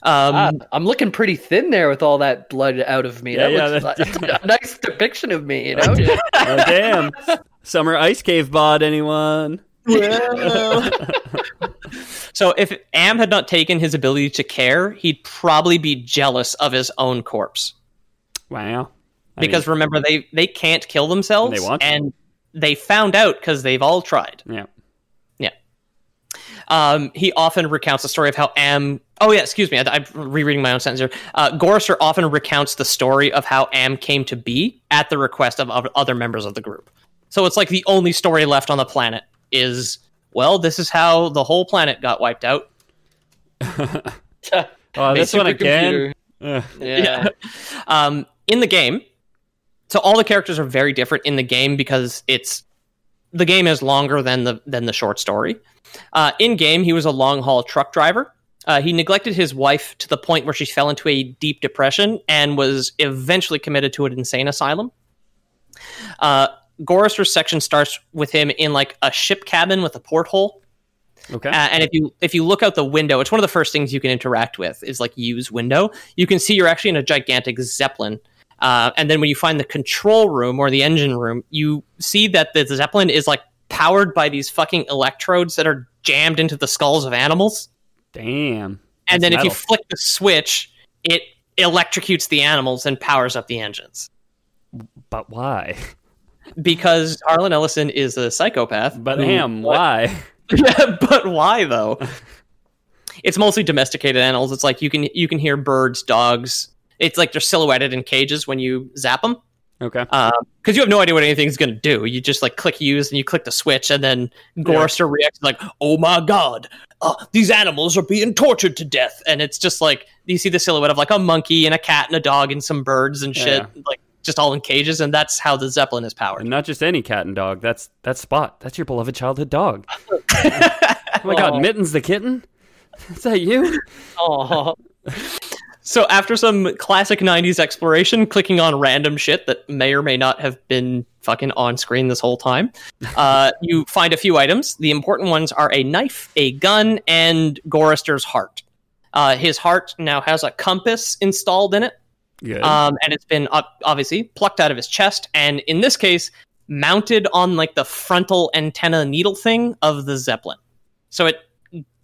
Um, Ah, I'm looking pretty thin there with all that blood out of me. Yeah, that yeah, looks that- like a nice depiction of me, you know? Oh damn! Summer ice cave bod, anyone? So if Am had not taken his ability to care, he'd probably be jealous of his own corpse. Wow. I Because remember, they they can't kill themselves, They want to. and they found out because they've all tried. yeah. Yeah. Um, he often recounts the story of how Am. Oh yeah, excuse me. I, I'm rereading my own sentence here. Uh, Gorister often recounts the story of how Am came to be at the request of, of other members of the group. So it's like the only story left on the planet is well, this is how the whole planet got wiped out. Oh, this one again. Supercomputer. Ugh. Yeah. um, in the game, so all the characters are very different in the game because it's the game is longer than the than the short story. Uh, in game, he was a long haul truck driver. Uh, he neglected his wife to the point where she fell into a deep depression and was eventually committed to an insane asylum. Uh, Gorister's section starts with him in like a ship cabin with a porthole. Okay. Uh, and if you if you look out the window, it's one of the first things you can interact with is like use window. You can see you're actually in a gigantic zeppelin. Uh, and then when you find the control room or the engine room, you see that the zeppelin is like powered by these fucking electrodes that are jammed into the skulls of animals. Damn. And then if you flick the switch, it electrocutes the animals and powers up the engines. But why? Because Harlan Ellison is a psychopath. But damn, why? yeah, but why though? it's mostly domesticated animals. It's like you can you can hear birds, dogs. It's like they're silhouetted in cages when you zap them Okay. because you have no idea what anything's going to do. You just like click use and you click the switch, and then Gorister reacts like, "Oh my god, uh, these animals are being tortured to death!" And it's just like you see the silhouette of like a monkey and a cat and a dog and some birds and shit, Yeah. like just all in cages, and that's how the zeppelin is powered. And not just any cat and dog. That's that's Spot. That's your beloved childhood dog. oh my god, Mittens the kitten? Is that you? Oh, So after some classic 90s exploration, clicking on random shit that may or may not have been fucking on screen this whole time, uh, you find a few items. The important ones are a knife, a gun, and Gorister's heart. Uh, his heart now has a compass installed in it, um, and it's been ob- obviously plucked out of his chest, and in this case, mounted on like the frontal antenna needle thing of the Zeppelin. So it,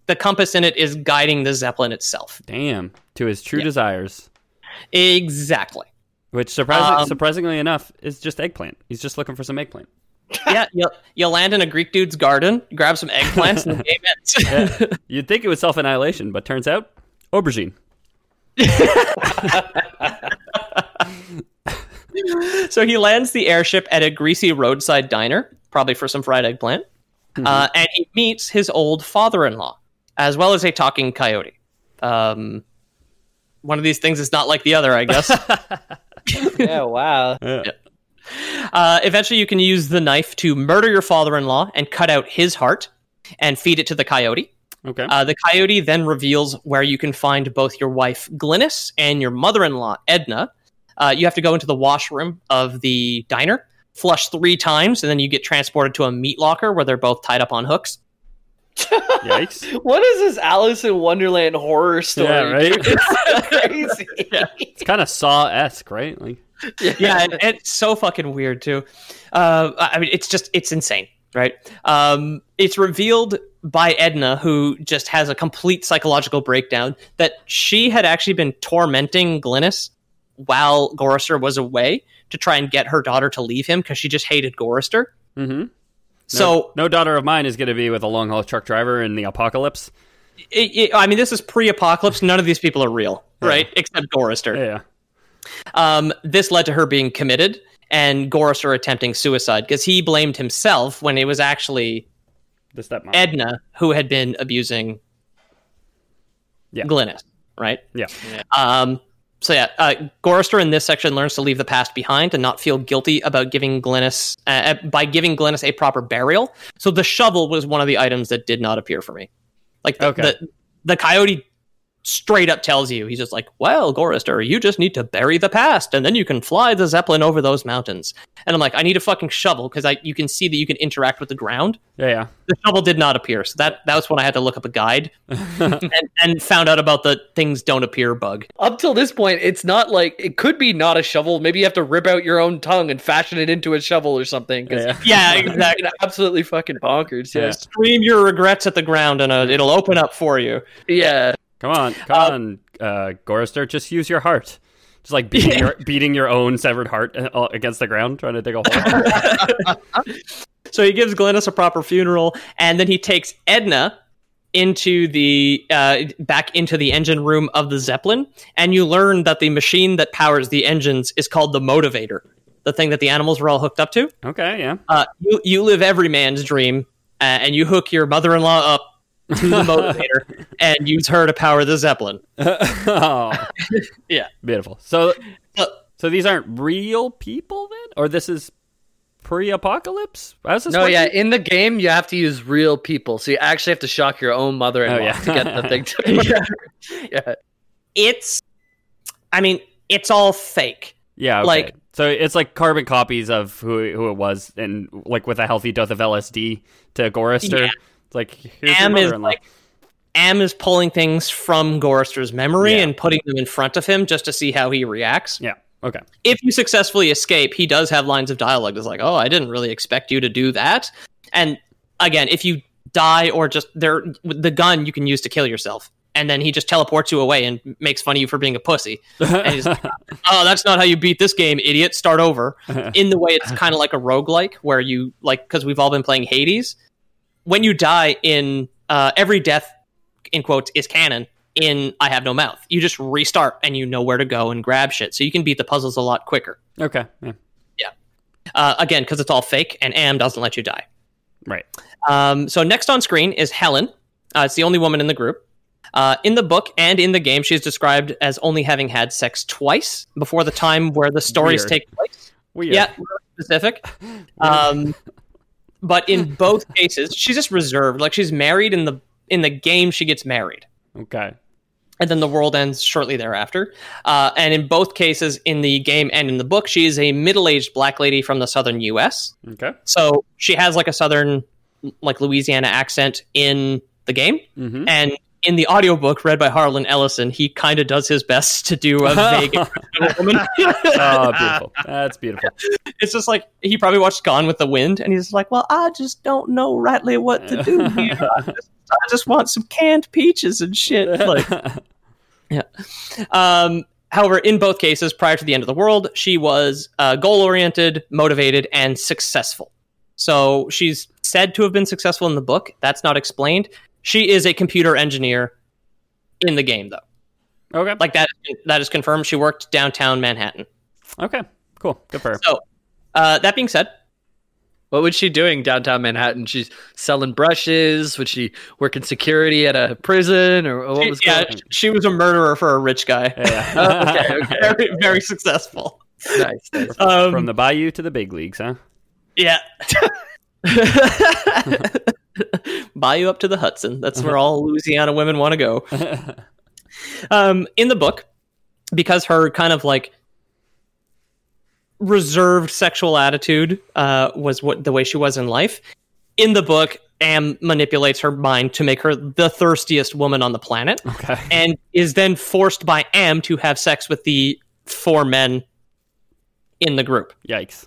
the compass in it is guiding the Zeppelin itself. Damn. To his true yeah. desires. Exactly. Which surprising, Um, surprisingly enough is just eggplant. He's just looking for some eggplant. yeah, you, you land in a Greek dude's garden, grab some eggplants, and the game ends. Yeah. You'd think it was self annihilation, but turns out aubergine. so he lands the airship at a greasy roadside diner, probably for some fried eggplant, uh, and he meets his old father-in-law, as well as a talking coyote. Um, one of these things is not like the other, I guess. yeah, wow. Uh, eventually, you can use the knife to murder your father-in-law and cut out his heart and feed it to the coyote. Okay. Uh, the coyote then reveals where you can find both your wife Glynis and your mother-in-law Edna. Uh, you have to go into the washroom of the diner, flush three times, and then you get transported to a meat locker where they're both tied up on hooks. Yikes. What is this Alice in Wonderland horror story? Yeah, right? It's crazy. It's kind of Saw esque, right? Like, yeah, and, and it's so fucking weird too. Uh, I mean, it's just it's insane, right? Um, it's revealed by Edna, who just has a complete psychological breakdown, that she had actually been tormenting Glynis while Gorister was away to try and get her daughter to leave him because she just hated Gorister. mm-hmm. So no daughter of mine is going to be with a long haul truck driver in the apocalypse. it, it, I mean, this is pre-apocalypse. None of these people are real, right? Except Gorister. Yeah. Um, this led to her being committed and Gorister attempting suicide because he blamed himself when it was actually The stepmom. Edna who had been abusing Yeah. Glynis, right? yeah. Um, so yeah, uh, Gorister in this section learns to leave the past behind and not feel guilty about giving Glynis uh, by giving Glynis a proper burial. So the shovel was one of the items that did not appear for me. Like the, Okay. the, the coyote straight up tells you, he's just like, "Well, Gorister, you just need to bury the past, and then you can fly the zeppelin over those mountains." And I'm like, "I need a fucking shovel because I you can see that you can interact with the ground." Yeah. Yeah. the shovel did not appear. So that that was when I had to look up a guide and, and found out about the things don't appear bug. Up till this point, it's not like it could be not a shovel. Maybe you have to rip out your own tongue and fashion it into a shovel or something. Yeah. Yeah, it's exactly. absolutely fucking bonkers. Yeah. Yeah, Scream your regrets at the ground and uh, it'll open up for you. yeah. Come on, come on, uh, Gorister. Just use your heart. Just like beating your beating your own severed heart uh, against the ground, trying to dig a hole. So he gives Glynis a proper funeral, and then he takes Edna into the uh, back into the engine room of the Zeppelin, and you learn that the machine that powers the engines is called the motivator, the thing that the animals were all hooked up to. okay. Yeah. uh, you you live every man's dream, uh, and you hook your mother-in-law up to the motivator and use her to power the zeppelin. oh. Yeah. Beautiful. So, so these aren't real people then, or this is pre-apocalypse? How's this? No, working? yeah. In the game, you have to use real people, so you actually have to shock your own mother-in-law Oh, yeah. to get the thing to. yeah. It's, I mean, it's all fake. Yeah, okay. Like- so it's like carbon copies of who who it was, and like with a healthy dose of LSD to Gorister. Yeah. Like here's Am is like, Am is pulling things from Gorister's memory Yeah. and putting them in front of him just to see how he reacts. yeah, okay, If you successfully escape, he does have lines of dialogue that's like, "Oh, I didn't really expect you to do that." And again, if you die or just there, the gun you can use to kill yourself. And then he just teleports you away and makes fun of you for being a pussy. And he's like, oh, that's not how you beat this game, idiot. Start over. In the way it's kind of like a roguelike where you, like, because we've all been playing Hades. When you die in uh, every death, in quotes, is canon in I Have No Mouth. You just restart and you know where to go and grab shit. So you can beat the puzzles a lot quicker. okay, yeah. Uh, again, because it's all fake and Am doesn't let you die. right. Um, so next on screen is Helen. Uh, it's the only woman in the group. Uh, in the book and in the game, she's described as only having had sex twice before the time where the stories Weird. take place. Weird. Yeah, specific. Um, but in both cases, she's just reserved. Like she's married in the in the game, she gets married, Okay. and then the world ends shortly thereafter. Uh, and in both cases, in the game and in the book, she is a middle aged black lady from the southern U.S. Okay. So she has like a southern, like Louisiana accent in the game, Mm-hmm. and in the audiobook read by Harlan Ellison, he kind of does his best to do a vague impression of a woman. Oh, beautiful. That's beautiful. it's just like he probably watched Gone with the Wind, and he's like, "Well, I just don't know rightly what to do here. I just, I just want some canned peaches and shit." Like, yeah. Um, however, in both cases, prior to the end of the world, she was uh, goal-oriented, motivated, and successful. So she's said to have been successful in the book. That's not explained. She is a computer engineer in the game, though. Okay. Like that, that is confirmed. She worked downtown Manhattan. okay. Cool. Good for her. So, uh, that being said, What was she doing downtown Manhattan? She's selling brushes. Was she working security at a prison, or what was yeah, going she was a murderer for a rich guy. Yeah. okay, okay. very, very successful. Nice. nice. Um, From the bayou to the big leagues, huh? Yeah. Buy you up to the Hudson. That's where all Louisiana women want to go. Um, in the book, because her kind of like reserved sexual attitude uh, was what the way she was in life. In the book, Am manipulates her mind to make her the thirstiest woman on the planet, Okay. and is then forced by Am to have sex with the four men in the group. Yikes.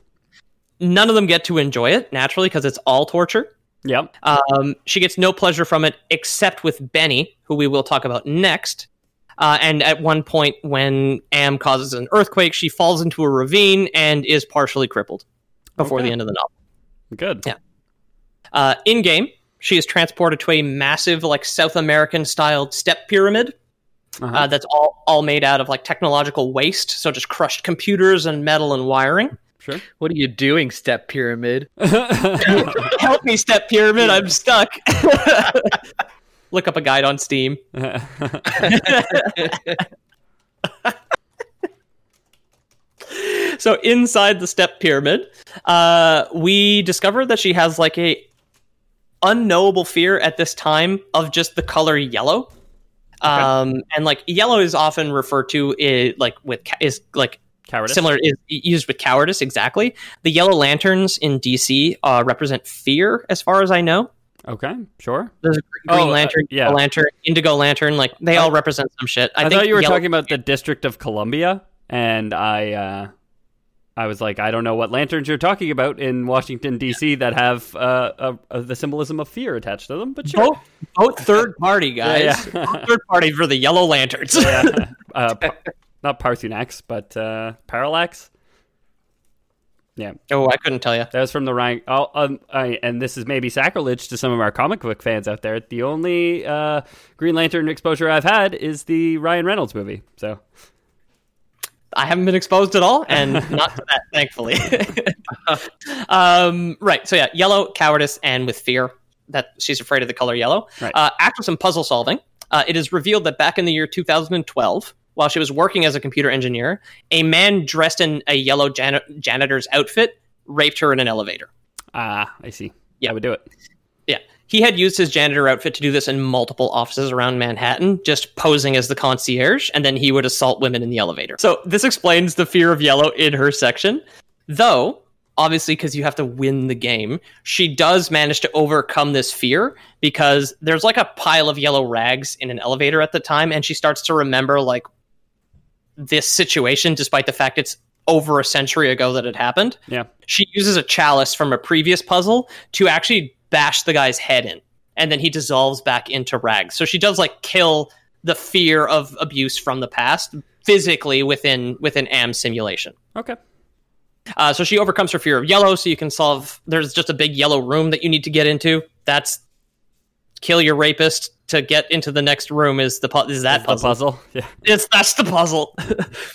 None of them get to enjoy it naturally because it's all torture. Yep. Um, she gets no pleasure from it except with Benny, who we will talk about next. Uh, and at one point, when Am causes an earthquake, she falls into a ravine and is partially crippled before Okay. the end of the novel. Good. Yeah. Uh, in game, she is transported to a massive, like South American styled step pyramid Uh-huh. uh, that's all all made out of like technological waste, so just crushed computers and metal and wiring. Sure. What are you doing, Step Pyramid? Help me, step pyramid! I'm stuck. Look up a guide on Steam. so inside the step pyramid, uh, we discover that she has like a unknowable fear at this time of just the color yellow. Um, and like yellow is often referred to i like with ca- is like Cowardice. similar is used with cowardice exactly. The yellow lanterns in DC uh, represent fear, as far as I know. Okay. Sure. There's a green Oh, uh, lantern, yeah. yellow lantern, indigo lantern. Like they all represent some shit. I, I, think thought you were yellow- talking about the District of Columbia, and I, uh, I was like, I don't know what lanterns you're talking about in Washington D.C. that have uh, uh, uh, the symbolism of fear attached to them. But sure. both, both third party guys. Yeah, Both third party for the yellow lanterns. Yeah. not Paarthurnax, but uh, Parallax. Yeah, oh, I couldn't tell you. that was from the Ryan. Oh, um, I, and this is maybe sacrilege to some of our comic book fans out there. The only uh, Green Lantern exposure I've had is the Ryan Reynolds movie. So I haven't been exposed at all, and not to that, thankfully. um, right. So yeah, yellow cowardice and with fear that she's afraid of the color yellow. Right. Uh, after some puzzle solving, uh, it is revealed that back in the year 2012, while she was working as a computer engineer, a man dressed in a yellow jan- janitor's outfit raped her in an elevator. ah, I see. Yeah. I would do it. Yeah. He had used his janitor outfit to do this in multiple offices around Manhattan, just posing as the concierge, and then he would assault women in the elevator. So this explains the fear of yellow in her section. Though, obviously, because you have to win the game, she does manage to overcome this fear because there's like a pile of yellow rags in an elevator at the time, and she starts to remember like this situation, despite the fact it's over a century ago that it happened Yeah. she uses a chalice from a previous puzzle to actually bash the guy's head in and then he dissolves back into rags so she does like kill the fear of abuse from the past physically within within am simulation Okay. uh, so she overcomes her fear of yellow so you can solve there's just a big yellow room that you need to get into that's kill your rapist to get into the next room is the pu- is that The puzzle puzzle. Yeah. it's that's the puzzle.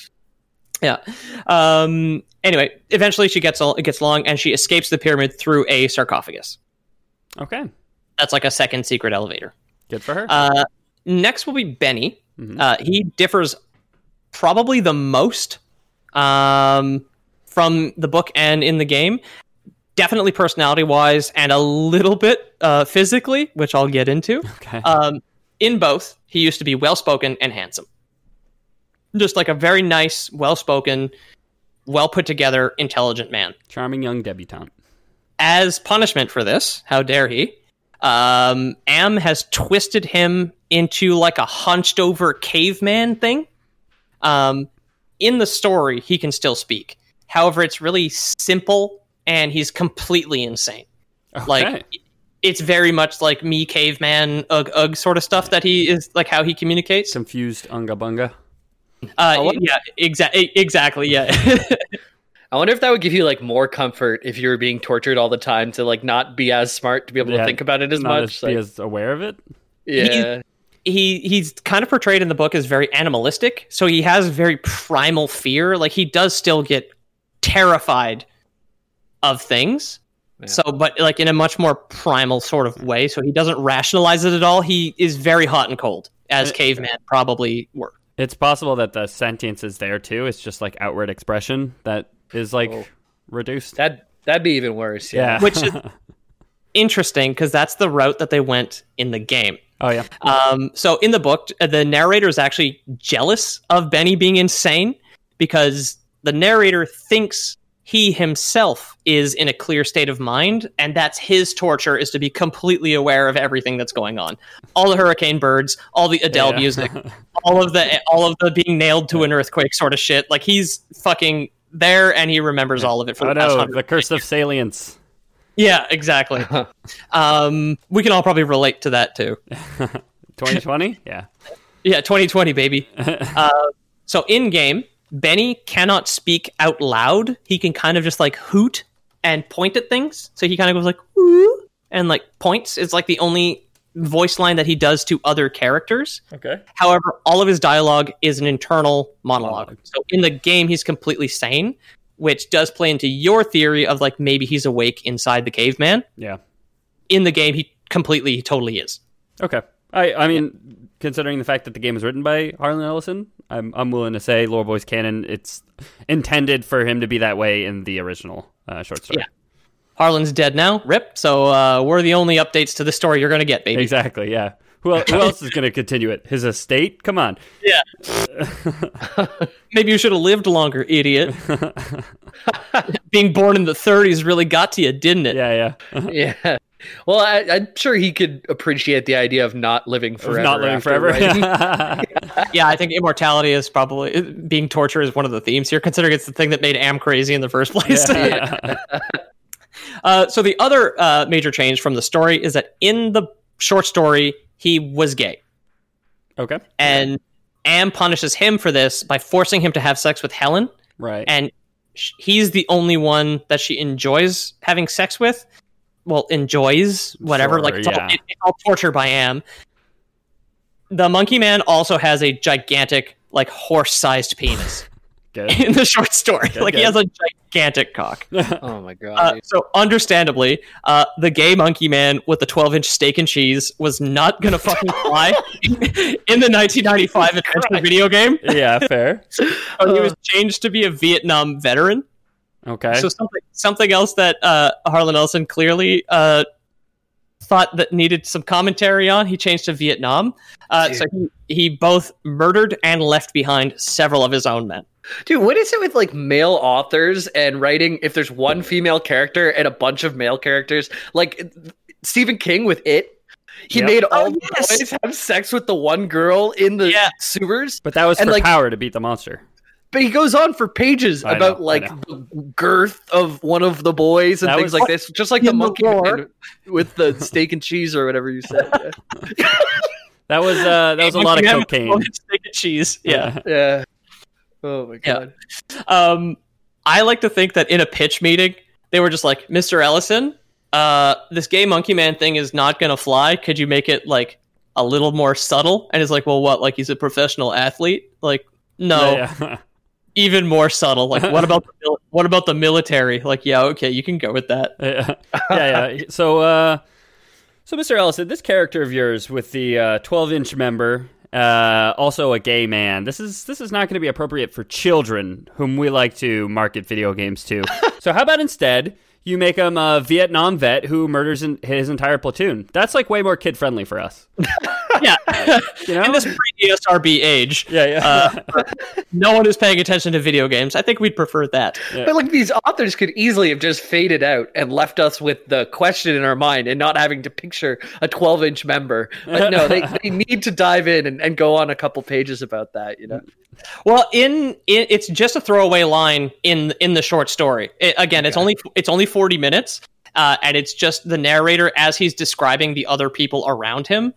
yeah. Um. Anyway, eventually she gets al- gets along and she escapes the pyramid through a sarcophagus. Okay. That's like a second secret elevator. Good for her. Uh, next will be Benny. Mhm. Uh, he differs probably the most um, from the book and in the game. Definitely personality wise, and a little bit uh, physically, which I'll get into. okay. Um, in both, he used to be well spoken and handsome. Just like a very nice, well spoken, well put together, intelligent man. Charming young debutante. As punishment for this, how dare he? Um, Am has twisted him into like a hunched over caveman thing. Um, in the story, he can still speak. However, it's really simple and he's completely insane. Okay. Like it's very much like me caveman ugh ugh sort of stuff that he is like how he communicates. confused unga bunga. Uh, Oh, yeah, exactly, exactly, yeah. I wonder if that would give you like more comfort if you were being tortured all the time to like not be as smart to be able Yeah, to think about it as Not much. as, like, be as aware of it. yeah, he he's kind of portrayed in the book as very animalistic so he has very primal fear like he does still get terrified of things Yeah. so but like in a much more primal sort of way so he doesn't rationalize it at all he is very hot and cold as Uh, caveman probably were It's possible that the sentience is there too. It's just like outward expression that is like Oh. reduced. that that'd be even worse. Yeah. yeah. which is interesting because that's the route that they went in the game oh yeah. Um, so in the book, uh, the narrator is actually jealous of Benny being insane because the narrator thinks he himself is in a clear state of mind, and that's his torture is to be completely aware of everything that's going on. All the hurricane birds, all the Adele Yeah. music, all of the all of the being nailed to an earthquake sort of shit. Like he's fucking there, and he remembers all of it for Oh the past no, the curse of salience. Yeah, exactly. um, we can all probably relate to that too. 2020? yeah. Yeah, 2020, baby. uh, so in game, Benny cannot speak out loud. He can kind of just like hoot and point at things. So he kind of goes like "Ooh," and like points. It's like the only voice line that he does to other characters. Okay. However, all of his dialogue is an internal monologue. So in the game, he's completely sane, which does play into your theory of like maybe he's awake inside the caveman. Yeah. In the game, he completely, he totally is. Okay. I I mean, considering the fact that the game is written by Harlan Ellison, I'm I'm willing to say Lore Boys canon. It's intended for him to be that way in the original uh, short story. Yeah. Harlan's dead now, rip. So uh, we're the only updates to the story you're going to get, baby. Exactly. Yeah. Who, who else is going to continue it? His estate? Come on. Yeah. Maybe you should have lived longer, idiot. Being born in the 30s really got to you, didn't it? Yeah, yeah. yeah. Well, I, I'm sure he could appreciate the idea of not living forever. Not living forever. writing. Yeah, I think immortality is probably being torture is one of the themes here, considering it's the thing that made Am crazy in the first place. Yeah. uh, so the other uh, major change from the story is that in the short story, he was gay. okay. And Am punishes him for this by forcing him to have sex with Helen. Right. and he's the only one that she enjoys having sex with. Well, enjoys whatever. Sure, like it's, all, it- it's all torture by Am. The monkey man also has a gigantic, like horse-sized penis in the short story. Good, like he has a gigantic cock. oh my god. Uh, so, understandably, uh, the gay monkey man with the 12-inch steak and cheese was not gonna fucking fly in the 1995 adventure video game. yeah, fair. So he was changed to be a Vietnam veteran. Okay. So something something else that uh, Harlan Ellison clearly uh, thought that needed some commentary on. He changed to Vietnam. Uh, so he, he both murdered and left behind several of his own men. Dude, what is it with like male authors and writing if there's one female character and a bunch of male characters? Like Stephen King with It. He Yep. made all Oh, the yes. boys have sex with the one girl in the Yeah. sewers. but that was and, for like- power to beat the monster. But he goes on for pages I about I like the girth of one of the boys and That things was- like this, just like the the monkey war. man with the steak and cheese or whatever you said. Yeah. That was uh, that was a lot of Monkey Man with cocaine. steak and cheese. Yeah. yeah. Oh my Yeah. god. Um, I like to think that in a pitch meeting, they were just like, Mr. Ellison, uh, this gay monkey man thing is not going to fly. Could you make it like a little more subtle? And it's like, well, what? Like he's a professional athlete? Like, no, Yeah, yeah. even more subtle. Like, what about the what about the military? Like, yeah, okay, you can go with that. yeah, yeah. yeah. So, uh, so Mr. Ellison, this character of yours with the uh, 12-inch member, uh, also a gay man. This is this is not going to be appropriate for children, whom we like to market video games to. so, how about instead you make him a Vietnam vet who murders in, his entire platoon? That's like way more kid-friendly for us. Yeah, You know? in this pre-ESRB age, yeah, yeah. Uh, no one is paying attention to video games. I think we'd prefer that. But like these authors could easily have just faded out and left us with the question in our mind and not having to picture a 12 inch member. But no, they, they need to dive in and, and go on a couple pages about that, you know? Well, in, in it's just a throwaway line in in the short story. It- again, it's only it's only forty minutes, uh, and it's just the narrator as he's describing the other people around him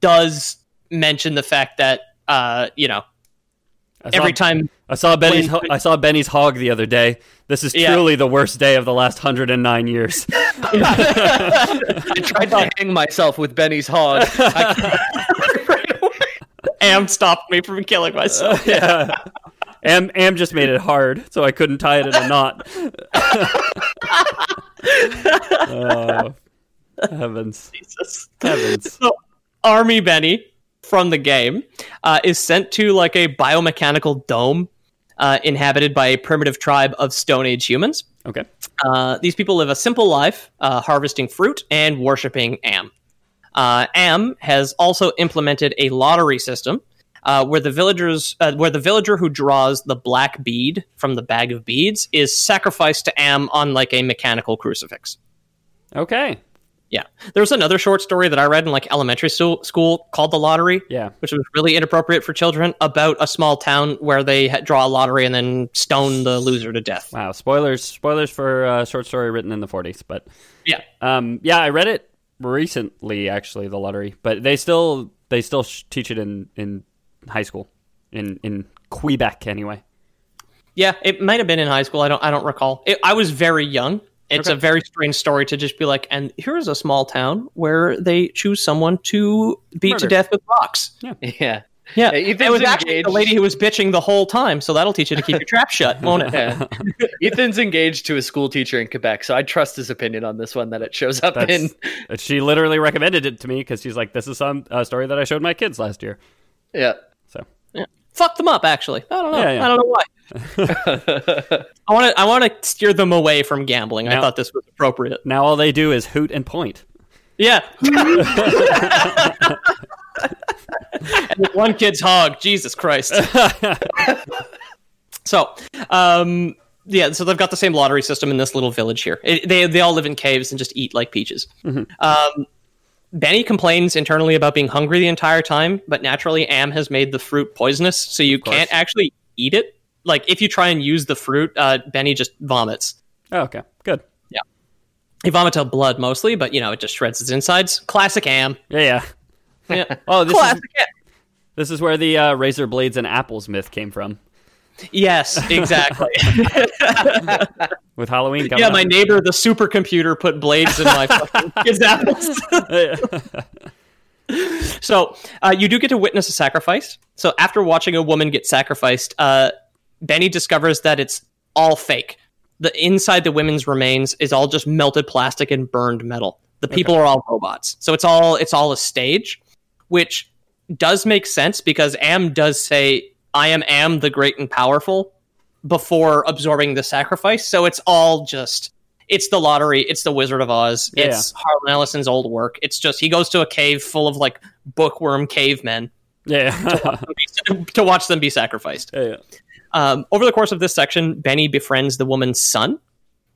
does mention the fact that uh, you know I saw- every time I saw Benny's when- I saw Benny's hog the other day. This is Yeah. truly the worst day of the last 109 years. I tried to hang myself with Benny's hog. I, Am stopped me from killing myself. yeah. Am Am just made it hard, so I couldn't tie it in a knot. oh, heavens, Jesus. heavens! So, Army Benny from the game uh, is sent to like a biomechanical dome uh, inhabited by a primitive tribe of Stone Age humans. Okay, Uh, these people live a simple life, uh, harvesting fruit and worshiping Am. Uh, Am has also implemented a lottery system uh, where the villagers, uh, where the villager who draws the black bead from the bag of beads is sacrificed to Am on like a mechanical crucifix. okay, Yeah, there was another short story that I read in like elementary stu- school called "The Lottery." yeah. which was really inappropriate for children about a small town where they ha- draw a lottery and then stone the loser to death. Wow, spoilers, spoilers for a short story written in the 40s, but Yeah. um, yeah, I read it recently, actually, the lottery, but they still they still sh- teach it in in high school in in Quebec anyway. Yeah, it might have been in high school. I don't. I don't recall. It, I was very young. It's Okay. a very strange story to just be like, and here's a small town where they choose someone to beat to death with rocks. yeah. Yeah, Yeah, Ethan's it was actually the lady who was bitching the whole time. So that'll teach you to keep your trap shut, won't it? Yeah. Ethan's engaged to a school teacher in Quebec, so I trust his opinion on this one that it shows up in. She literally recommended it to me because she's like, "This is some a story that I showed my kids last year." Yeah. So Yeah. Fuck them up. Actually, I don't know. Yeah, yeah. I don't know why. I want to. I want to steer them away from gambling. I thought this was appropriate. now all they do is hoot and point. Yeah. and one kid's hog, Jesus Christ. so, um, yeah, so they've got the same lottery system in this little village here. It, they they all live in caves and just eat like peaches. Um, Benny complains internally about being hungry the entire time, but naturally, Am has made the fruit poisonous, so you can't actually eat it. Like if you try and use the fruit, uh, Benny just vomits. Oh, okay, good. Yeah. He vomits out blood mostly, but you know it just shreds his insides. Classic Am. Yeah, yeah. Yeah. Oh, this is Classic Am. this is where the uh, razor blades and apples myth came from Yes, exactly. with Halloween. Coming yeah, my up. neighbor, the supercomputer, put blades in my fucking kids' apples. so uh, you do get to witness a sacrifice. So after watching a woman get sacrificed, uh, Benny discovers that it's all fake. The inside the women's remains is all just melted plastic and burned metal. The people are all robots. So it's all it's all a stage, which does make sense because Am does say, "I am Am, the great and powerful," before absorbing the sacrifice. So it's all just it's the lottery, it's the Wizard of Oz, Yeah, it's Harlan Ellison's old work. It's just he goes to a cave full of like bookworm cavemen yeah, to watch them be sacrificed. yeah, yeah. Um, over the course of this section, Benny befriends the woman's son,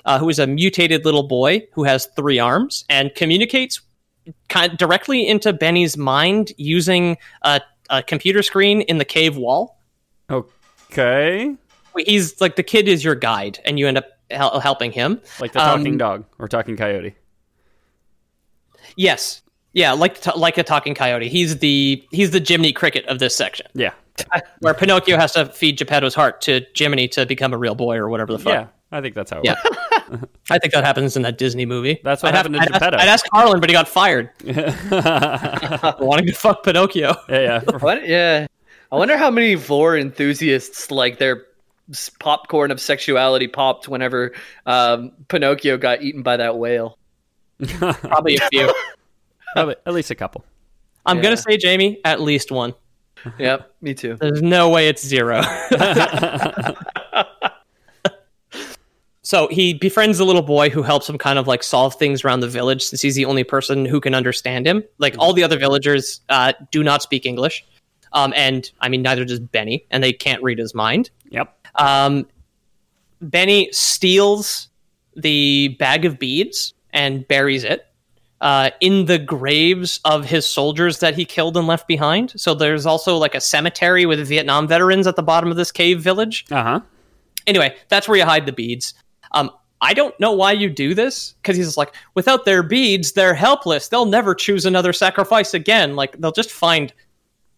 uh, who is a mutated little boy who has three arms and communicates kind of directly into Benny's mind using a, a computer screen in the cave wall. Okay, He's like the kid is your guide, and you end up hel- helping him. like the talking Um, dog or talking coyote. Yes, yeah, like t- like a talking coyote. He's the he's the Jiminy Cricket of this section, Yeah, where Pinocchio has to feed Geppetto's heart to Jiminy to become a real boy or whatever the fuck. yeah. I think that's how. It Yeah. works. I think that happens in that Disney movie. That's what I'd happened to I'd, Geppetto. I'd ask Harlan, but he got fired wanting to fuck Pinocchio. Yeah, yeah. What? Yeah. I wonder how many vore enthusiasts like their popcorn of sexuality popped whenever um, Pinocchio got eaten by that whale. Probably a few. Probably at least a couple. I'm Yeah. gonna say Jamie, at least one. Yep, me too. There's no way it's zero. so he befriends the little boy who helps him kind of like solve things around the village since he's the only person who can understand him. Like all the other villagers uh, do not speak English. Um, and I mean, neither does Benny, and they can't read his mind. Yep. Um, Benny steals the bag of beads and buries it uh, in the graves of his soldiers that he killed and left behind. So there's also like a cemetery with Vietnam veterans at the bottom of this cave village. Uh huh. Anyway, that's where you hide the beads. Um, I don't know why you do this because he's like, without their beads, they're helpless. They'll never choose another sacrifice again. Like they'll just find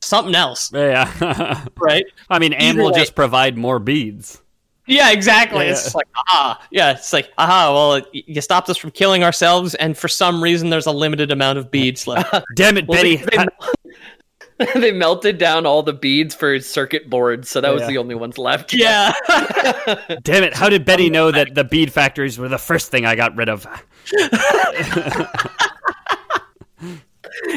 something else, Yeah. right? I mean, Either will way. just provide more beads. Yeah, exactly. Yeah. It's just like, aha. Yeah, it's like, aha, well, you stopped us from killing ourselves, and for some reason, there's a limited amount of beads left. Damn it, Well, Betty. they, they, they melted down all the beads for his circuit boards, so that was the only ones left. yeah. Damn it. How did Betty know that the bead factories were the first thing I got rid of?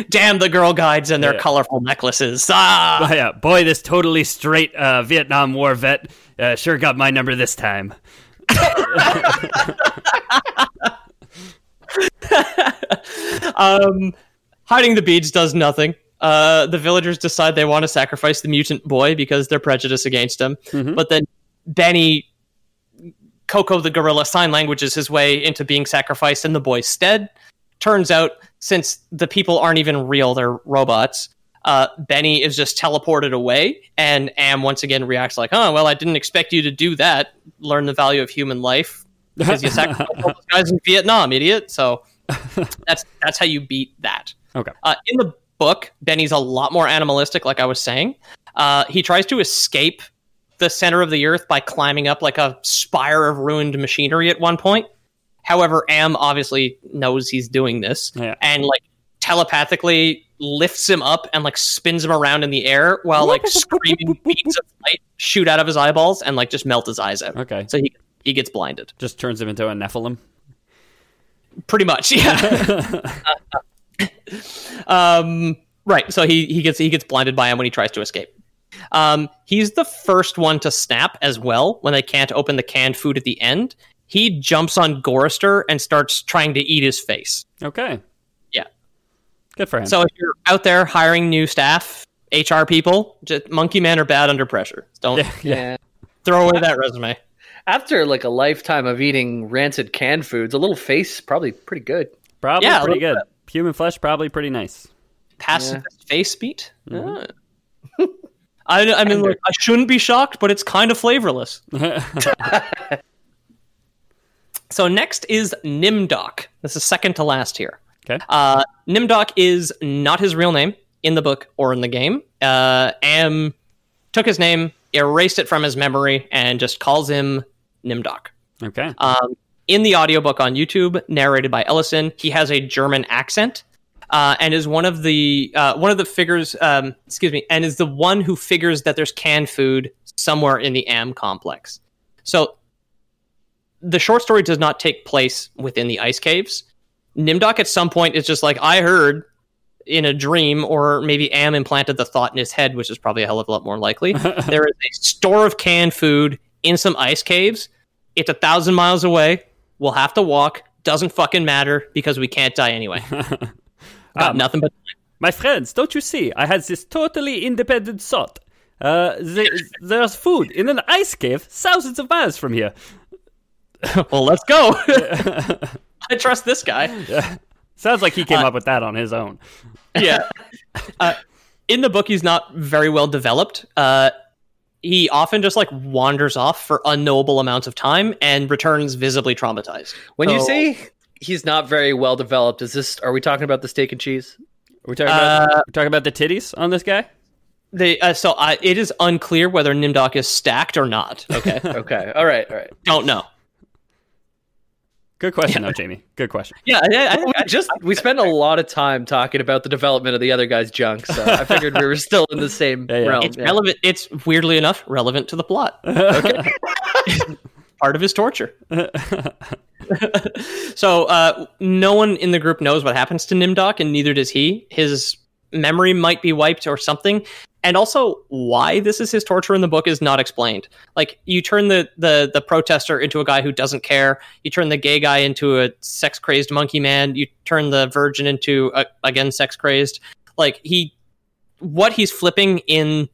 Damn the girl guides and their Yeah. colorful necklaces. Ah! Oh, yeah. Boy, this totally straight uh, Vietnam War vet uh, sure got my number this time. um, hiding the beads does nothing. Uh, the villagers decide they want to sacrifice the mutant boy because they're prejudiced against him. But then Benny, Coco the gorilla, sign languages his way into being sacrificed in the boy's stead. Turns out, since the people aren't even real, they're robots. Uh, Benny is just teleported away, and Am once again reacts like, "Oh, well, I didn't expect you to do that. Learn the value of human life because you sacrificed all guys in Vietnam, idiot." So that's that's how you beat that. Okay. Uh, in the book, Benny's a lot more animalistic, like I was saying. Uh, he tries to escape the center of the earth by climbing up like a spire of ruined machinery at one point. However, Am obviously knows he's doing this Yeah. and like telepathically lifts him up and like spins him around in the air while like screaming beams of light shoot out of his eyeballs and like just melt his eyes out. Okay. So he he gets blinded. Just turns him into a Nephilim. Pretty much, yeah. um, right. So he he gets he gets blinded by him when he tries to escape. Um, he's the first one to snap as well when they can't open the canned food at the end. He jumps on Gorrister and starts trying to eat his face. Okay. Yeah. Good for him. So if you're out there hiring new staff, HR people, just monkey man are bad under pressure. Don't yeah. yeah. Yeah. throw away that resume. After like a lifetime of eating rancid canned foods, a little face probably pretty good. Probably Yeah, pretty little good. Human flesh, probably pretty nice. Pacifist face beat. Ah. I, I mean, look, I shouldn't be shocked, but it's kind of flavorless. So next is Nimdok. This is second to last here. Okay. Uh, Nimdok is not his real name in the book or in the game. Uh, Am took his name, erased it from his memory, and just calls him Nimdok. Okay. Um, in the audiobook on YouTube, narrated by Ellison, he has a German accent. Uh, and is one of the uh, one of the figures, um, excuse me, and is the one who figures that there's canned food somewhere in the Am complex. So the short story does not take place within the ice caves. Nimdok at some point is just like, I heard in a dream, or maybe Am implanted the thought in his head, which is probably a hell of a lot more likely. there is a store of canned food in some ice caves. It's a thousand miles away. We'll have to walk. Doesn't fucking matter because we can't die anyway. Got Um, nothing but My friends, don't you see? I had this totally independent thought. Uh, there, there's food in an ice cave thousands of miles from here. well, let's go. I trust this guy. Sounds like he Uh, came up with that on his own. yeah. Uh, in the book, he's not very well developed. Uh, he often just like wanders off for unknowable amounts of time and returns visibly traumatized. When you say he's not very well developed, is this are we talking about the steak and cheese? Are we talking about, Uh, we talking about the titties on this guy? They, uh, so uh, it is unclear whether Nimdok is stacked or not. Okay, Okay. All right. All right. don't know. Good question, though, Jamie. Good question. Yeah, I, I, We just we spent a lot of time talking about the development of the other guy's junk, so I figured we were still in the same Yeah, yeah. realm. it's yeah. relevant. It's weirdly enough relevant to the plot. Okay. Part of his torture. so uh, no one in the group knows what happens to Nimdok, and neither does he. His memory might be wiped or something. And also, why this is his torture in the book is not explained. Like, you turn the, the, the protester into a guy who doesn't care. You turn the gay guy into a sex crazed monkey man. You turn the virgin into, a, again, sex crazed. Like, he, what he's flipping in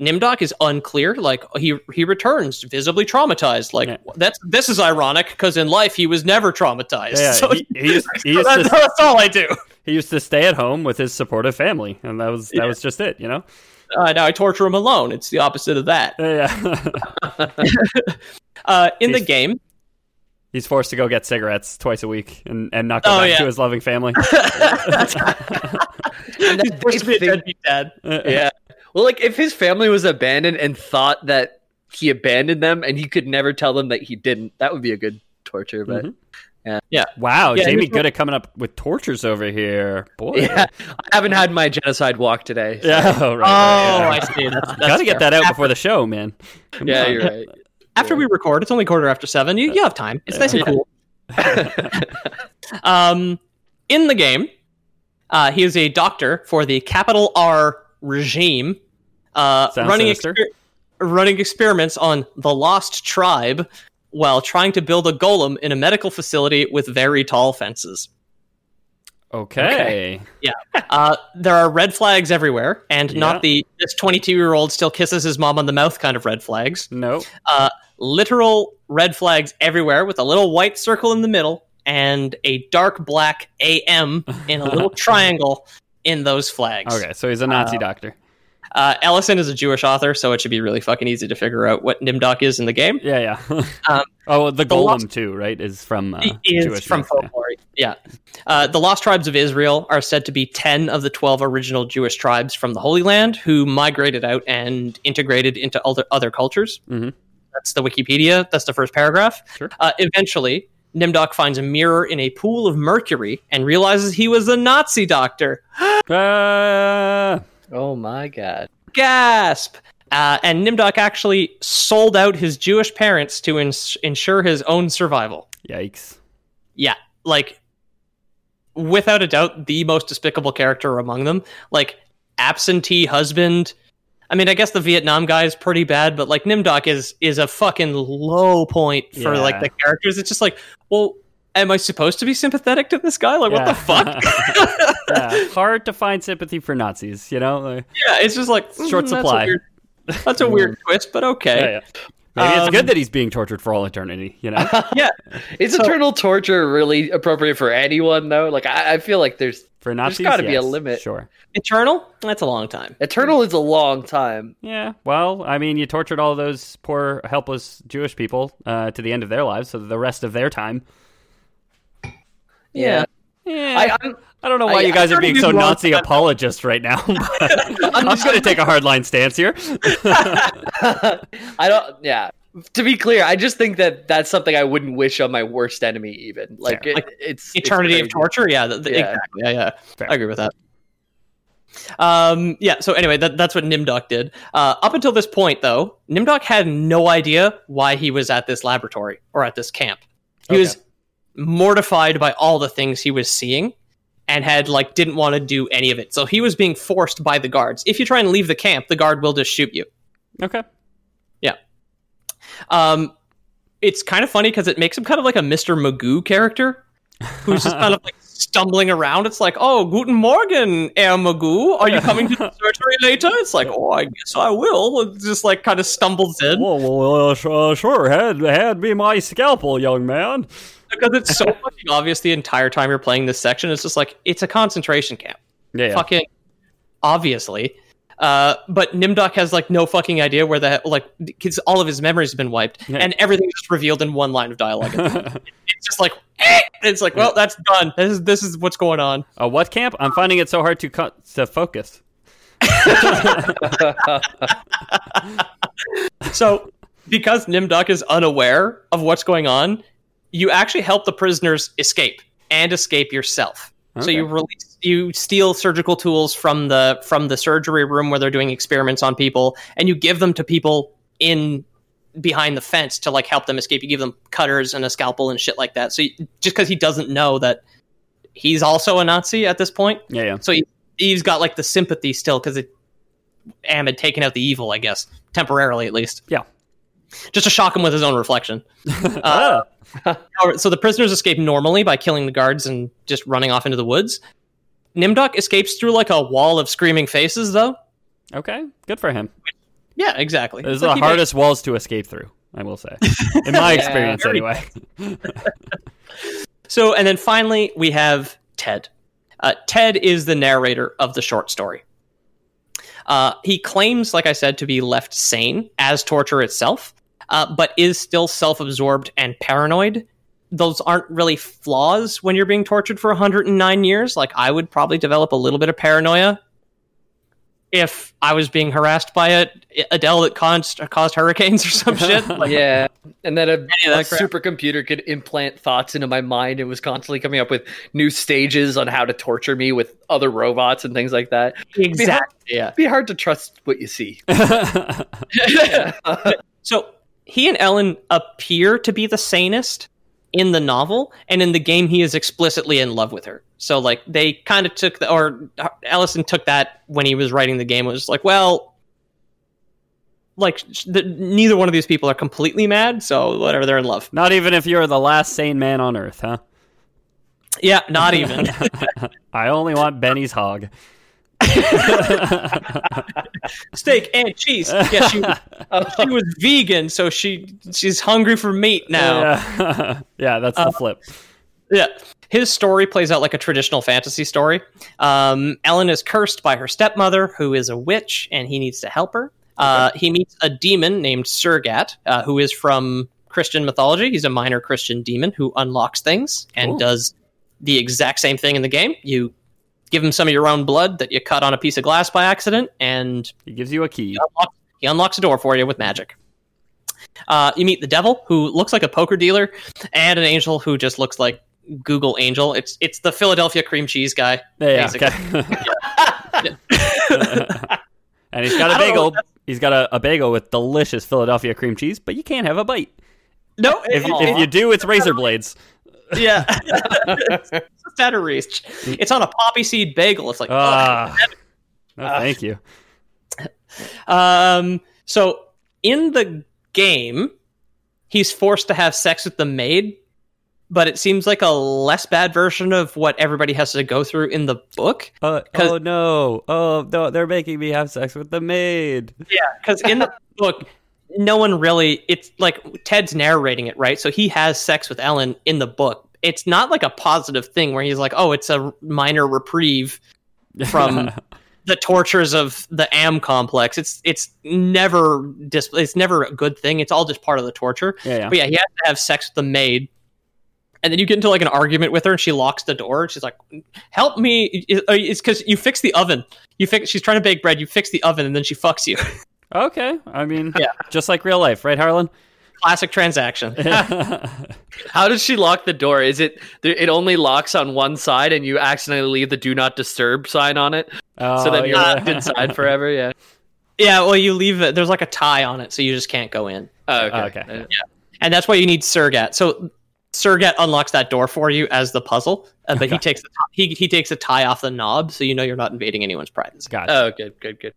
Nimdok is unclear. Like he he returns visibly traumatized. Like Yeah. that's this is ironic because in life he was never traumatized. Yeah, so he, he used, he, used that's, to, that's all I do. he used to stay at home with his supportive family, and that was that Yeah. was just it, you know. Uh, now I torture him alone. It's the opposite of that. Yeah, yeah. Uh, in the game, He's forced to go get cigarettes twice a week and, and not go Oh, back yeah. to his loving family. And He's that- forced to be a deadbeat dad. yeah. Well, like if his family was abandoned and thought that he abandoned them and he could never tell them that he didn't, that would be a good torture. But Mhm. Yeah. Wow, Yeah, Jamie good at coming up with tortures over here. Boy. yeah, I haven't had my genocide walk today. so- Yeah, oh, right, Oh, right, I see. That's, that's Got to get that out before the show, man. Come yeah, on. you're right. After we record, it's only quarter after seven. You, you have time. It's nice and cool. um, in the game, uh, he is a doctor for the capital R regime, uh, running sinister. running experiments on the Lost Tribe while trying to build a golem in a medical facility with very tall fences. Okay. Yeah. Uh, there are red flags everywhere, and Yeah. not the this 22 year old still kisses his mom on the mouth kind of red flags. No. uh, literal red flags everywhere with a little white circle in the middle and a dark black AM in a little triangle in those flags. Okay, so he's a Nazi doctor. Uh, Ellison is a Jewish author, so it should be really fucking easy to figure out what Nimdok is in the game. Yeah, yeah. Um, oh, the the golem Lost- too, right? Is from uh, He is Jewish from myth, yeah. folklore. Yeah. Uh, the lost tribes of Israel are said to be 10 of the 12 original Jewish tribes from the Holy Land who migrated out and integrated into other, other cultures. Mhm. That's the Wikipedia. That's the first paragraph. Sure. Uh, eventually, Nimdok finds a mirror in a pool of mercury and realizes he was a Nazi doctor. Uh, Oh my god. Gasp! Uh, and Nimdok actually sold out his Jewish parents to ins- ensure his own survival. yikes. yeah, like without a doubt, the most despicable character among them. Like absentee husband. I mean, I guess the Vietnam guy is pretty bad, but like Nimdok is is a fucking low point for Yeah. like the characters. It's just like, well, am I supposed to be sympathetic to this guy? Like, what the fuck? yeah, hard to find sympathy for Nazis, you know? Like, yeah, it's just like mm, Short that's a supply. weird- That's a weird twist, but okay. Yeah, yeah. Maybe it's Um, good that he's being tortured for all eternity, you know? Yeah, Is So- eternal torture really appropriate for anyone though? Like I, I feel like there's For Nazis, gotta be a limit. Sure. Eternal. That's a long time. eternal is a long time. Yeah, well, I mean, you tortured all those poor, helpless Jewish people uh, to the end of their lives, so the rest of their time. Yeah. Yeah, I, I, I'm, don't know why I- you guys are being so Nazi that. apologist right now. I'm just going to take a hardline stance here. I don't. Yeah. To be clear, I just think that that's something I wouldn't wish on my worst enemy. Even like, it, it's eternity it's of torture yeah, th- th- Yeah. exactly yeah yeah Fair. i agree with that um yeah so anyway that, that's what nimdok did uh, up until this point though nimdok had no idea why he was at this laboratory or at this camp he Okay. was mortified by all the things he was seeing and had like didn't want to do any of it so he was being forced by the guards if you try and leave the camp the guard will just shoot you Okay. Yeah. Um, it's kind of funny because it makes him kind of like a Mr. Magoo character who's just kind of like stumbling around. It's like, oh, guten Morgen, Herr Magoo. Are you coming to the surgery later? It's like, oh, I guess I will. It just like kind of stumbles in Well, well uh, sh- uh, sure. Hand, hand me my scalpel, young man. Because it's so fucking obvious the entire time you're playing this section. It's just like, it's a concentration camp. Yeah, yeah. Fucking obviously. Uh, but Nimdok has like no fucking idea where the like because all of his memories have been wiped Yeah. and everything's just revealed in one line of dialogue. it's just like eh! it's like well that's done. This is this is what's going on. A what camp? I'm finding it so hard to co- to focus. So because Nimdok is unaware of what's going on, you actually help the prisoners escape and escape yourself. So you release you steal surgical tools from the from the surgery room where they're doing experiments on people and you give them to people in behind the fence to like help them escape. You give them cutters and a scalpel and shit like that. So you, just cuz he doesn't know that he's also a Nazi at this point, Yeah, yeah. so he, he's got like the sympathy still because it Am had taken out the evil, I guess, temporarily at least. Yeah. Just to shock him with his own reflection. All right, so the prisoners escape normally by killing the guards and just running off into the woods. Nimdok escapes through like a wall of screaming faces, though. okay, good for him. Yeah, exactly. Is But the he hardest walls to escape through. I will say, in my experience, anyway. So, and then finally, we have Ted. Uh, Ted is the narrator of the short story. Uh, he claims, like I said, to be left sane as torture itself, uh, but is still self absorbed and paranoid those aren't really flaws when you're being tortured for 109 years. Like I would probably develop a little bit of paranoia if I was being harassed by a Adele that caused, caused hurricanes or some shit. Like, yeah, and then a, of that a crap. supercomputer could implant thoughts into my mind and was constantly coming up with new stages on how to torture me with other robots and things like that. exactly. Yeah. It'd be hard to trust what you see. So he and Ellen appear to be the sanest in the novel, and in the game, he is explicitly in love with her. So like they kind of took the, or uh, Ellison took that when he was writing the game. It was like, well, like the, neither one of these people are completely mad, so whatever, they're in love. Not even if you're the last sane man on earth, huh? Yeah, not even. I only want Benny's hog. Steak and cheese. Yeah, she, she was vegan, so she she's hungry for meat now. Yeah, yeah that's the flip. Yeah. His story plays out like a traditional fantasy story. Um, Ellen is cursed by her stepmother, who is a witch, and he needs to help her. Uh, he meets a demon named Surgat, uh, who is from Christian mythology. He's a minor Christian demon who unlocks things and Cool. does the exact same thing in the game. You give him some of your own blood that you cut on a piece of glass by accident, and He gives you a key. unlocks, he unlocks a door for you with magic. Uh, you meet the devil, who looks like a poker dealer, and an angel who just looks like Google Angel. It's it's the Philadelphia cream cheese guy. Yeah, basically. okay. and he's got a bagel. He's got a, a bagel with delicious Philadelphia cream cheese, but you can't have a bite. No, If, you- if you do, it's razor blades. Yeah, it's out of reach. It's on a poppy seed bagel. It's like, Ah, no, thank you. um. So in the game, he's forced to have sex with the maid, but it seems like a less bad version of what everybody has to go through in the book. Uh, 'Cause- oh no! Oh no! They're making me have sex with the maid. Yeah, because in the book, no one really. It's like Ted's narrating it, right? So he has sex with Ellen in the book. It's not like a positive thing where he's like, "Oh, it's a minor reprieve from the tortures of the Am complex." It's it's never dis- It's never a good thing. It's all just part of the torture. Yeah, yeah. But yeah, he has to have sex with the maid. And then you get into like an argument with her, and she locks the door. And she's like, "Help me!" Uh, it's because you fix the oven. You fix. She's trying to bake bread. You fix the oven, and then she fucks you. Okay, I mean, Yeah. just like real life, right, Harlan? Classic transaction. How does she lock the door? Is it it only locks on one side and you accidentally leave the do not disturb sign on it? Oh, so then you're yeah. locked inside forever, yeah. yeah, well, you leave it. There's like a tie on it, so you just can't go in. Oh, okay. Oh, okay. Yeah. And that's why you need Surgat. So Surgat unlocks that door for you as the puzzle, uh, but he takes the he he takes a tie off the knob, so you know you're not invading anyone's privacy. Gotcha. Oh, good, good, good.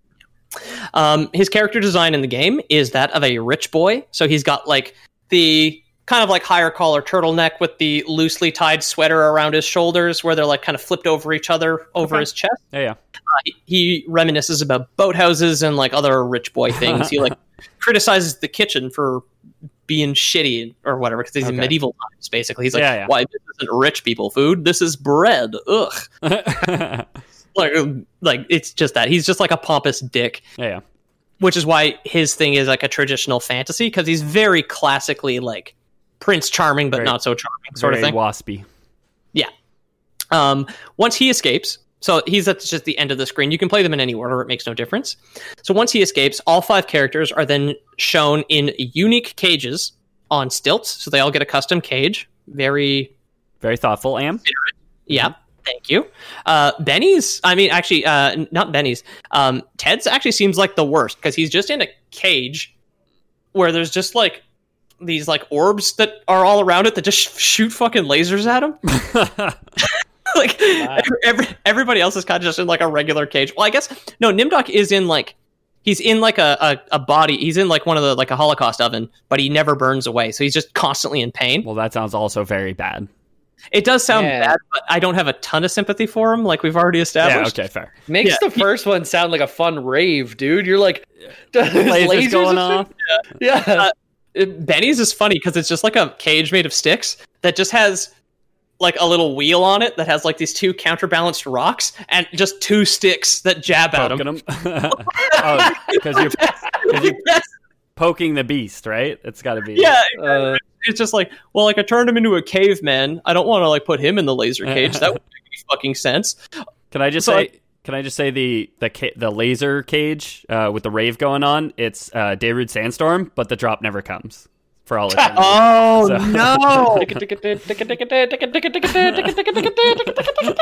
Um, his character design in the game is that of a rich boy. So he's got like the kind of like higher collar turtleneck with the loosely tied sweater around his shoulders, where they're like kind of flipped over each other over Okay. his chest. yeah, yeah. he, he reminisces about boathouses and like other rich boy things. he like criticizes the kitchen for being shitty or whatever because he's in medieval times. Basically, he's like, Yeah, yeah. "Why this isn't rich people food? This is bread." Ugh. yeah, Like, like it's just that he's just like a pompous dick, yeah. which is why his thing is like a traditional fantasy because he's very classically like Prince Charming, but Very- not so charming sort of thing. waspy. Yeah. Um, once he escapes, so he's at just the end of the screen. You can play them in any order; it makes no difference. So once he escapes, all five characters are then shown in unique cages on stilts. So they all get a custom cage. Very, Very thoughtful. Am. yeah. Thank you. Uh, Benny's, I mean, actually, uh, not Benny's. Um, Ted's actually seems like the worst because he's just in a cage where there's just like these like orbs that are all around it that just sh- shoot fucking lasers at him. like every, every, everybody else is kind of just in like a regular cage. Well, I guess no. Nimdok is in like he's in like a, a, a body. He's in like one of the like a Holocaust oven, but he never burns away. So he's just constantly in pain. well, that sounds also very bad. It does sound Yeah. bad, but I don't have a ton of sympathy for him, like we've already Yeah. established. Okay. Fair. Makes Yeah. the first one sound like a fun rave, dude. You're like Lasers, lasers going off. shit? Yeah. Uh, It- Benny's is funny because it's just like a cage made of sticks that just has like a little wheel on it that has like these two counterbalanced rocks and just two sticks that jab at him. Poking them. oh, because you're, 'cause you're poking the beast, right? It's got to be. Yeah, Uh, it's just like, well, like I turned him into a caveman. I don't want to like put him in the laser cage. That would make any fucking sense. Can I just So say? Can I just say the the ca- the laser cage uh, with the rave going on? It's uh, Darude Sandstorm, but the drop never comes for all eternity. Oh So- no!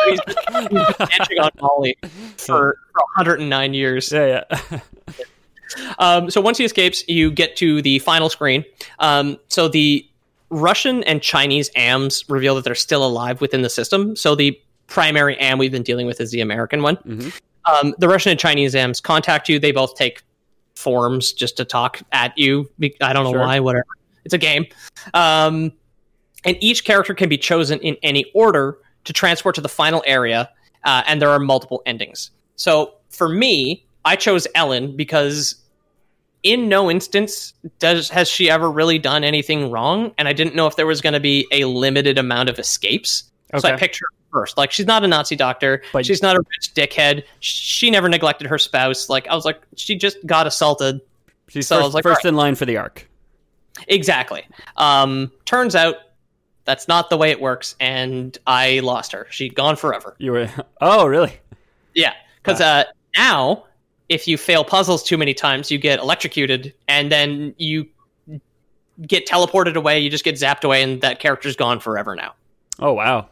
He's dancing on Molly for, for 109 years. yeah, yeah. Um, so once he escapes, you get to the final screen. Um, so the Russian and Chinese AMs reveal that they're still alive within the system. So the primary AM we've been dealing with is the American one. Mhm. Um, the Russian and Chinese AMs contact you. They both take forms just to talk at you. I don't know Sure. why. Whatever. It's a game. Um, and each character can be chosen in any order to transport to the final area. Uh, and there are multiple endings. So for me, I chose Ellen because in no instance does has she ever really done anything wrong and i didn't know if there was going to be a limited amount of escapes. So i Okay. picked her first. Like she's not a nazi doctor. But- she's not a rich dickhead. She never neglected her spouse. Like i was like she just got assaulted. She's So I first, was like, first in line for the arc. exactly. Um turns out that's not the way it works and i lost her. She'd gone forever. You were. Oh, really? Yeah, because uh, now if you fail puzzles too many times, you get electrocuted, and then you get teleported away. You just get zapped away, and that character's gone forever now. Oh, wow.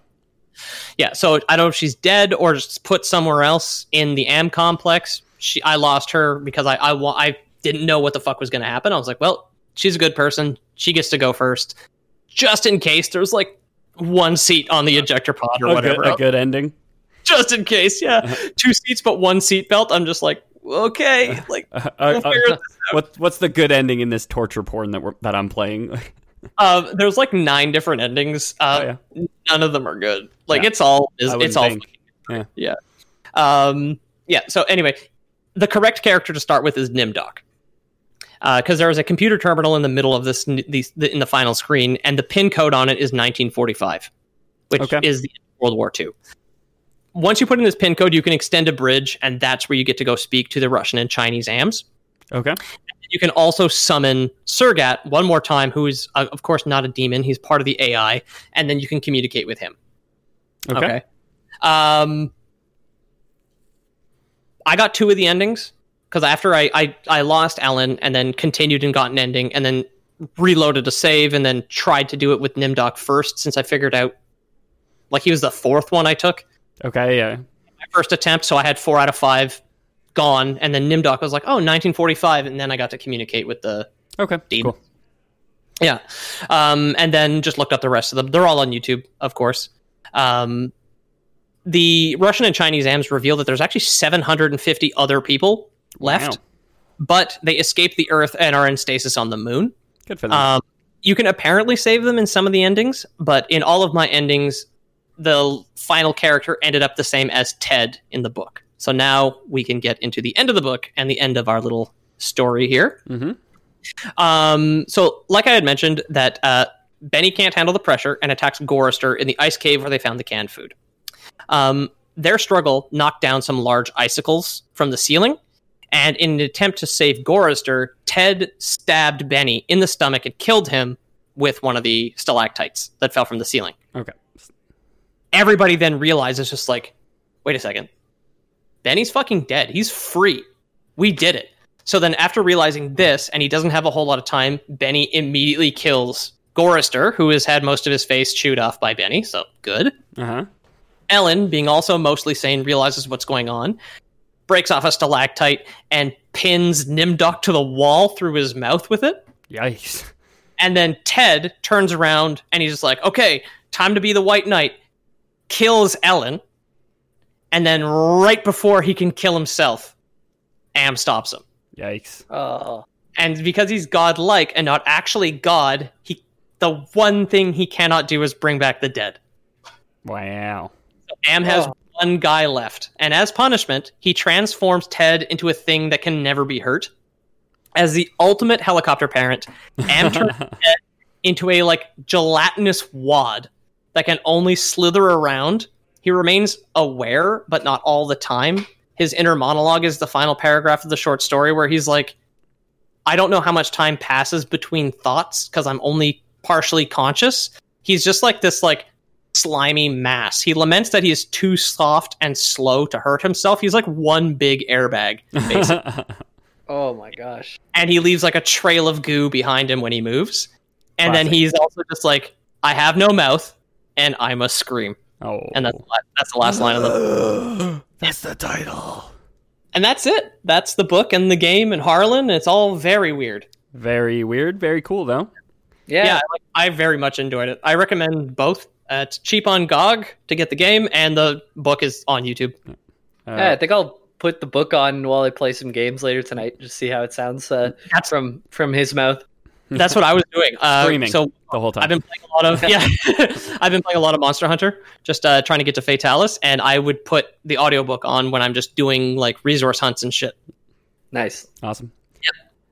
Yeah, so I don't know if she's dead or just put somewhere else in the Am complex. She, I lost her because I, I, I didn't know what the fuck was going to happen. I was like, well, she's a good person. She gets to go first, just in case there's like one seat on the ejector pod or A whatever. good, a good ending. just in case. Yeah, uh-huh. two seats but one seat belt. I'm just like, okay, like Uh, we'll uh, what what's the good ending in this torture porn that we're, that I'm playing? Um, there's like nine different endings. Uh, None of them are good. Like Yeah. it's all is it's all. Yeah. yeah. Um, yeah. So anyway, the correct character to start with is Nimdok. Because there is a computer terminal in the middle of this, these in the final screen, and the pin code on it is 1945, which Okay. is the end of World War II. Once you put in this pin code, you can extend a bridge, and that's where you get to go speak to the Russian and Chinese AMs. Okay. You can also summon Surgat one more time, who is, uh, of course, not a demon. He's part of the AI, and then you can communicate with him. Okay. Um, I got two of the endings because after I, I I lost Alan and then continued and got an ending and then reloaded a save and then tried to do it with Nimdok first since I figured out like he was the fourth one I took Okay. Yeah. my first attempt so I had four out of five gone and then Nimdok was like oh 1945 and then I got to communicate with the Okay. Demon. Cool. Yeah. Um, and then just looked up the rest of them. They're all on YouTube, of course. Um, the Russian and Chinese AMs reveal that there's actually 750 other people left, Wow. but they escaped the Earth and are in stasis on the moon. Good for them. Um, you can apparently save them in some of the endings, but in all of my endings, the final character ended up the same as Ted in the book. So now we can get into the end of the book and the end of our little story here. Mhm. Um, so, like I had mentioned, that uh, Benny can't handle the pressure and attacks Gorrister in the ice cave where they found the canned food. Um, their struggle knocked down some large icicles from the ceiling, and in an attempt to save Gorrister, Ted stabbed Benny in the stomach and killed him with one of the stalactites that fell from the ceiling. okay. Everybody then realizes, just like, wait a second, Benny's fucking dead. He's free. We did it. So then, after realizing this, and he doesn't have a whole lot of time, Benny immediately kills Gorrister, who has had most of his face chewed off by Benny. So good. Uh huh. Ellen, being also mostly sane, realizes what's going on, breaks off a stalactite, and pins Nimdok to the wall through his mouth with it. Yikes. And then Ted turns around and he's just like, okay, time to be the White Knight. Kills Ellen. And then right before he can kill himself, Am stops him. Yikes. oh, And because he's godlike and not actually God, he the one thing he cannot do is bring back the dead. Wow. Am has Oh. one guy left, and as punishment, he transforms Ted into a thing that can never be hurt. As the ultimate helicopter parent, Am turns Ted into a like gelatinous wad that can only slither around. He remains aware, but not all the time. His inner monologue is the final paragraph of the short story where he's like, I don't know how much time passes between thoughts because I'm only partially conscious. He's just like this like slimy mass. He laments that he is too soft and slow to hurt himself. He's like one big airbag, basically. Oh my gosh. and he leaves like a trail of goo behind him when he moves. And then he's also just like, I have no mouth and I must scream. oh, And that's the that's the last line of the that's the title. And that's it. That's the book and the game and Harlan. It's all very weird. Very weird. Very cool though. Yeah. Yeah, I, like, I very much enjoyed it. I recommend both. Uh, it's cheap on GOG to get the game, and the book is on YouTube. Uh, Yeah, I think I'll put the book on while I play some games later tonight, just see how it sounds uh, from from his mouth. That's what I was doing. Uh, Screaming So the whole time. I've been playing a lot of yeah. I've been playing a lot of Monster Hunter, just uh, trying to get to Fatalis, and I would put the audiobook on when I'm just doing like resource hunts and shit. Nice. Awesome.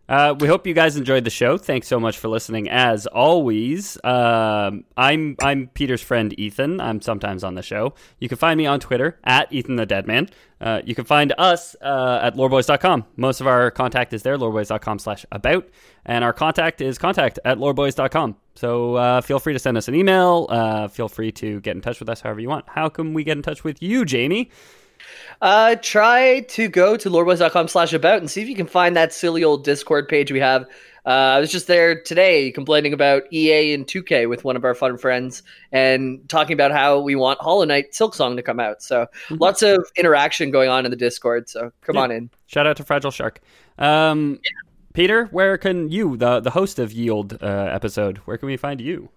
Uh, we hope you guys enjoyed the show. Thanks so much for listening. As always, um, I'm I'm Peter's friend Ethan. I'm sometimes on the show. You can find me on Twitter at Ethan the Dead Man. Uh, you can find us uh, at loreboys.com. Most of our contact is there, loreboys.com slash about. And our contact is contact at loreboys.com. So uh, feel free to send us an email. Uh, feel free to get in touch with us however you want. How can we get in touch with you, Jamie? Uh, try to go to loreboys.com slash about and see if you can find that silly old Discord page we have. Uh, I was just there today complaining about EA and 2K with one of our fun friends and talking about how we want Hollow Knight Silksong to come out. So lots of interaction going on in the Discord. So come Yeah. on in. Shout out to Fragile Shark. Um, Peter, where can you, the the host of Yield uh, episode, where can we find you?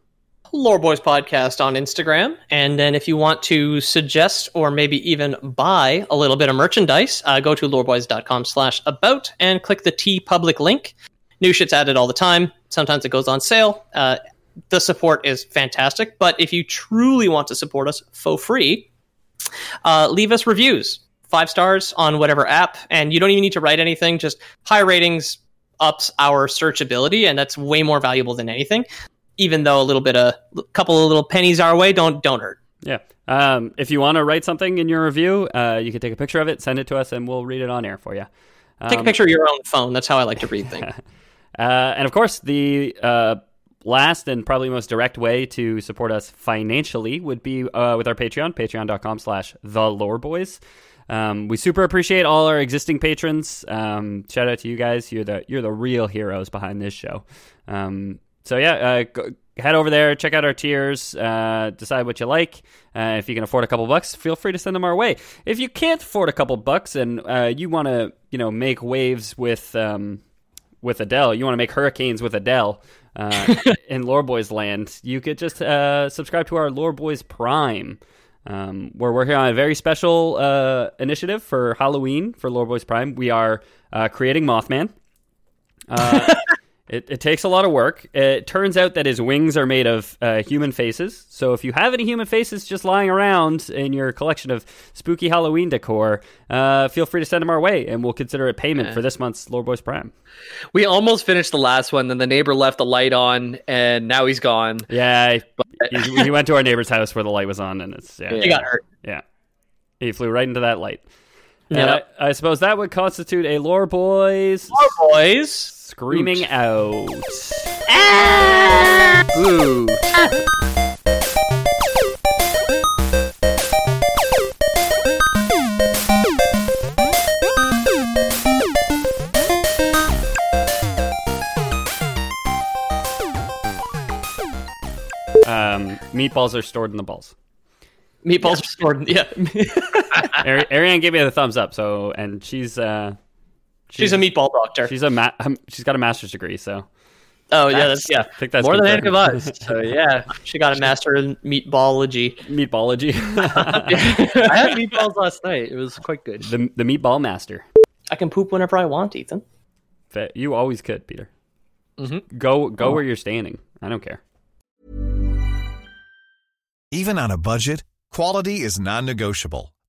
Lore Boys podcast on Instagram. And then if you want to suggest or maybe even buy a little bit of merchandise, uh, go to loreboys.com slash about and click the TeePublic link. New shit's added all the time. Sometimes it goes on sale. Uh, the support is fantastic. But if you truly want to support us for free, uh, leave us reviews. Five stars on whatever app. And you don't even need to write anything. Just high ratings ups our searchability. And that's way more valuable than anything even though a little bit of a couple of little pennies our way don't don't hurt. Yeah. Um, if you want to write something in your review, uh, you can take a picture of it, send it to us, and we'll read it on air for you. Take a Um, picture of your own phone. That's how I like to read things. Uh, and of course, the uh, last and probably most direct way to support us financially would be uh, with our Patreon, patreon.com slash the lore boys. Um, we super appreciate all our existing patrons. Um, shout out to you guys. You're the you're the real heroes behind this show. So yeah, uh, go, head over there, check out our tiers, uh, decide what you like. Uh, if you can afford a couple bucks, feel free to send them our way. If you can't afford a couple bucks and uh, you want to, you know, make waves with um, with Adele, you want to make hurricanes with Adele uh, in Lore Boys land, you could just uh, subscribe to our Lore Boys Prime. Um, we're working on a very special uh, initiative for Halloween for Lore Boys Prime. We are uh, creating Mothman. It, it takes a lot of work. It turns out that his wings are made of uh, human faces. So if you have any human faces just lying around in your collection of spooky Halloween decor, uh, feel free to send them our way, and we'll consider it payment for this month's Lore Boys Prime. We almost finished the last one, then the neighbor left the light on, and now he's gone. Yeah, he, he went to our neighbor's house where the light was on, and it's yeah, You got hurt. yeah. He flew right into that light. And I, I suppose that would constitute a Lore Boys Lore Boys. Screaming out. Ooh. Um, meatballs are stored in the balls. Meatballs are stored. In, Yeah. Ari- Ariane gave me the thumbs up. So, and she's uh, She's a meatball doctor. she's a ma- um, she's got a master's degree. So oh yeah, that's yeah. I think that's More than confirmed. any of us. So yeah. She got a master in meatballology. meatballology. I had meatballs last night. It was quite good. the the meatball master. I can poop whenever I want, Ethan. That- You always could, Peter. Mhm. Go go where you're standing. I don't care. Even on a budget, quality is non-negotiable.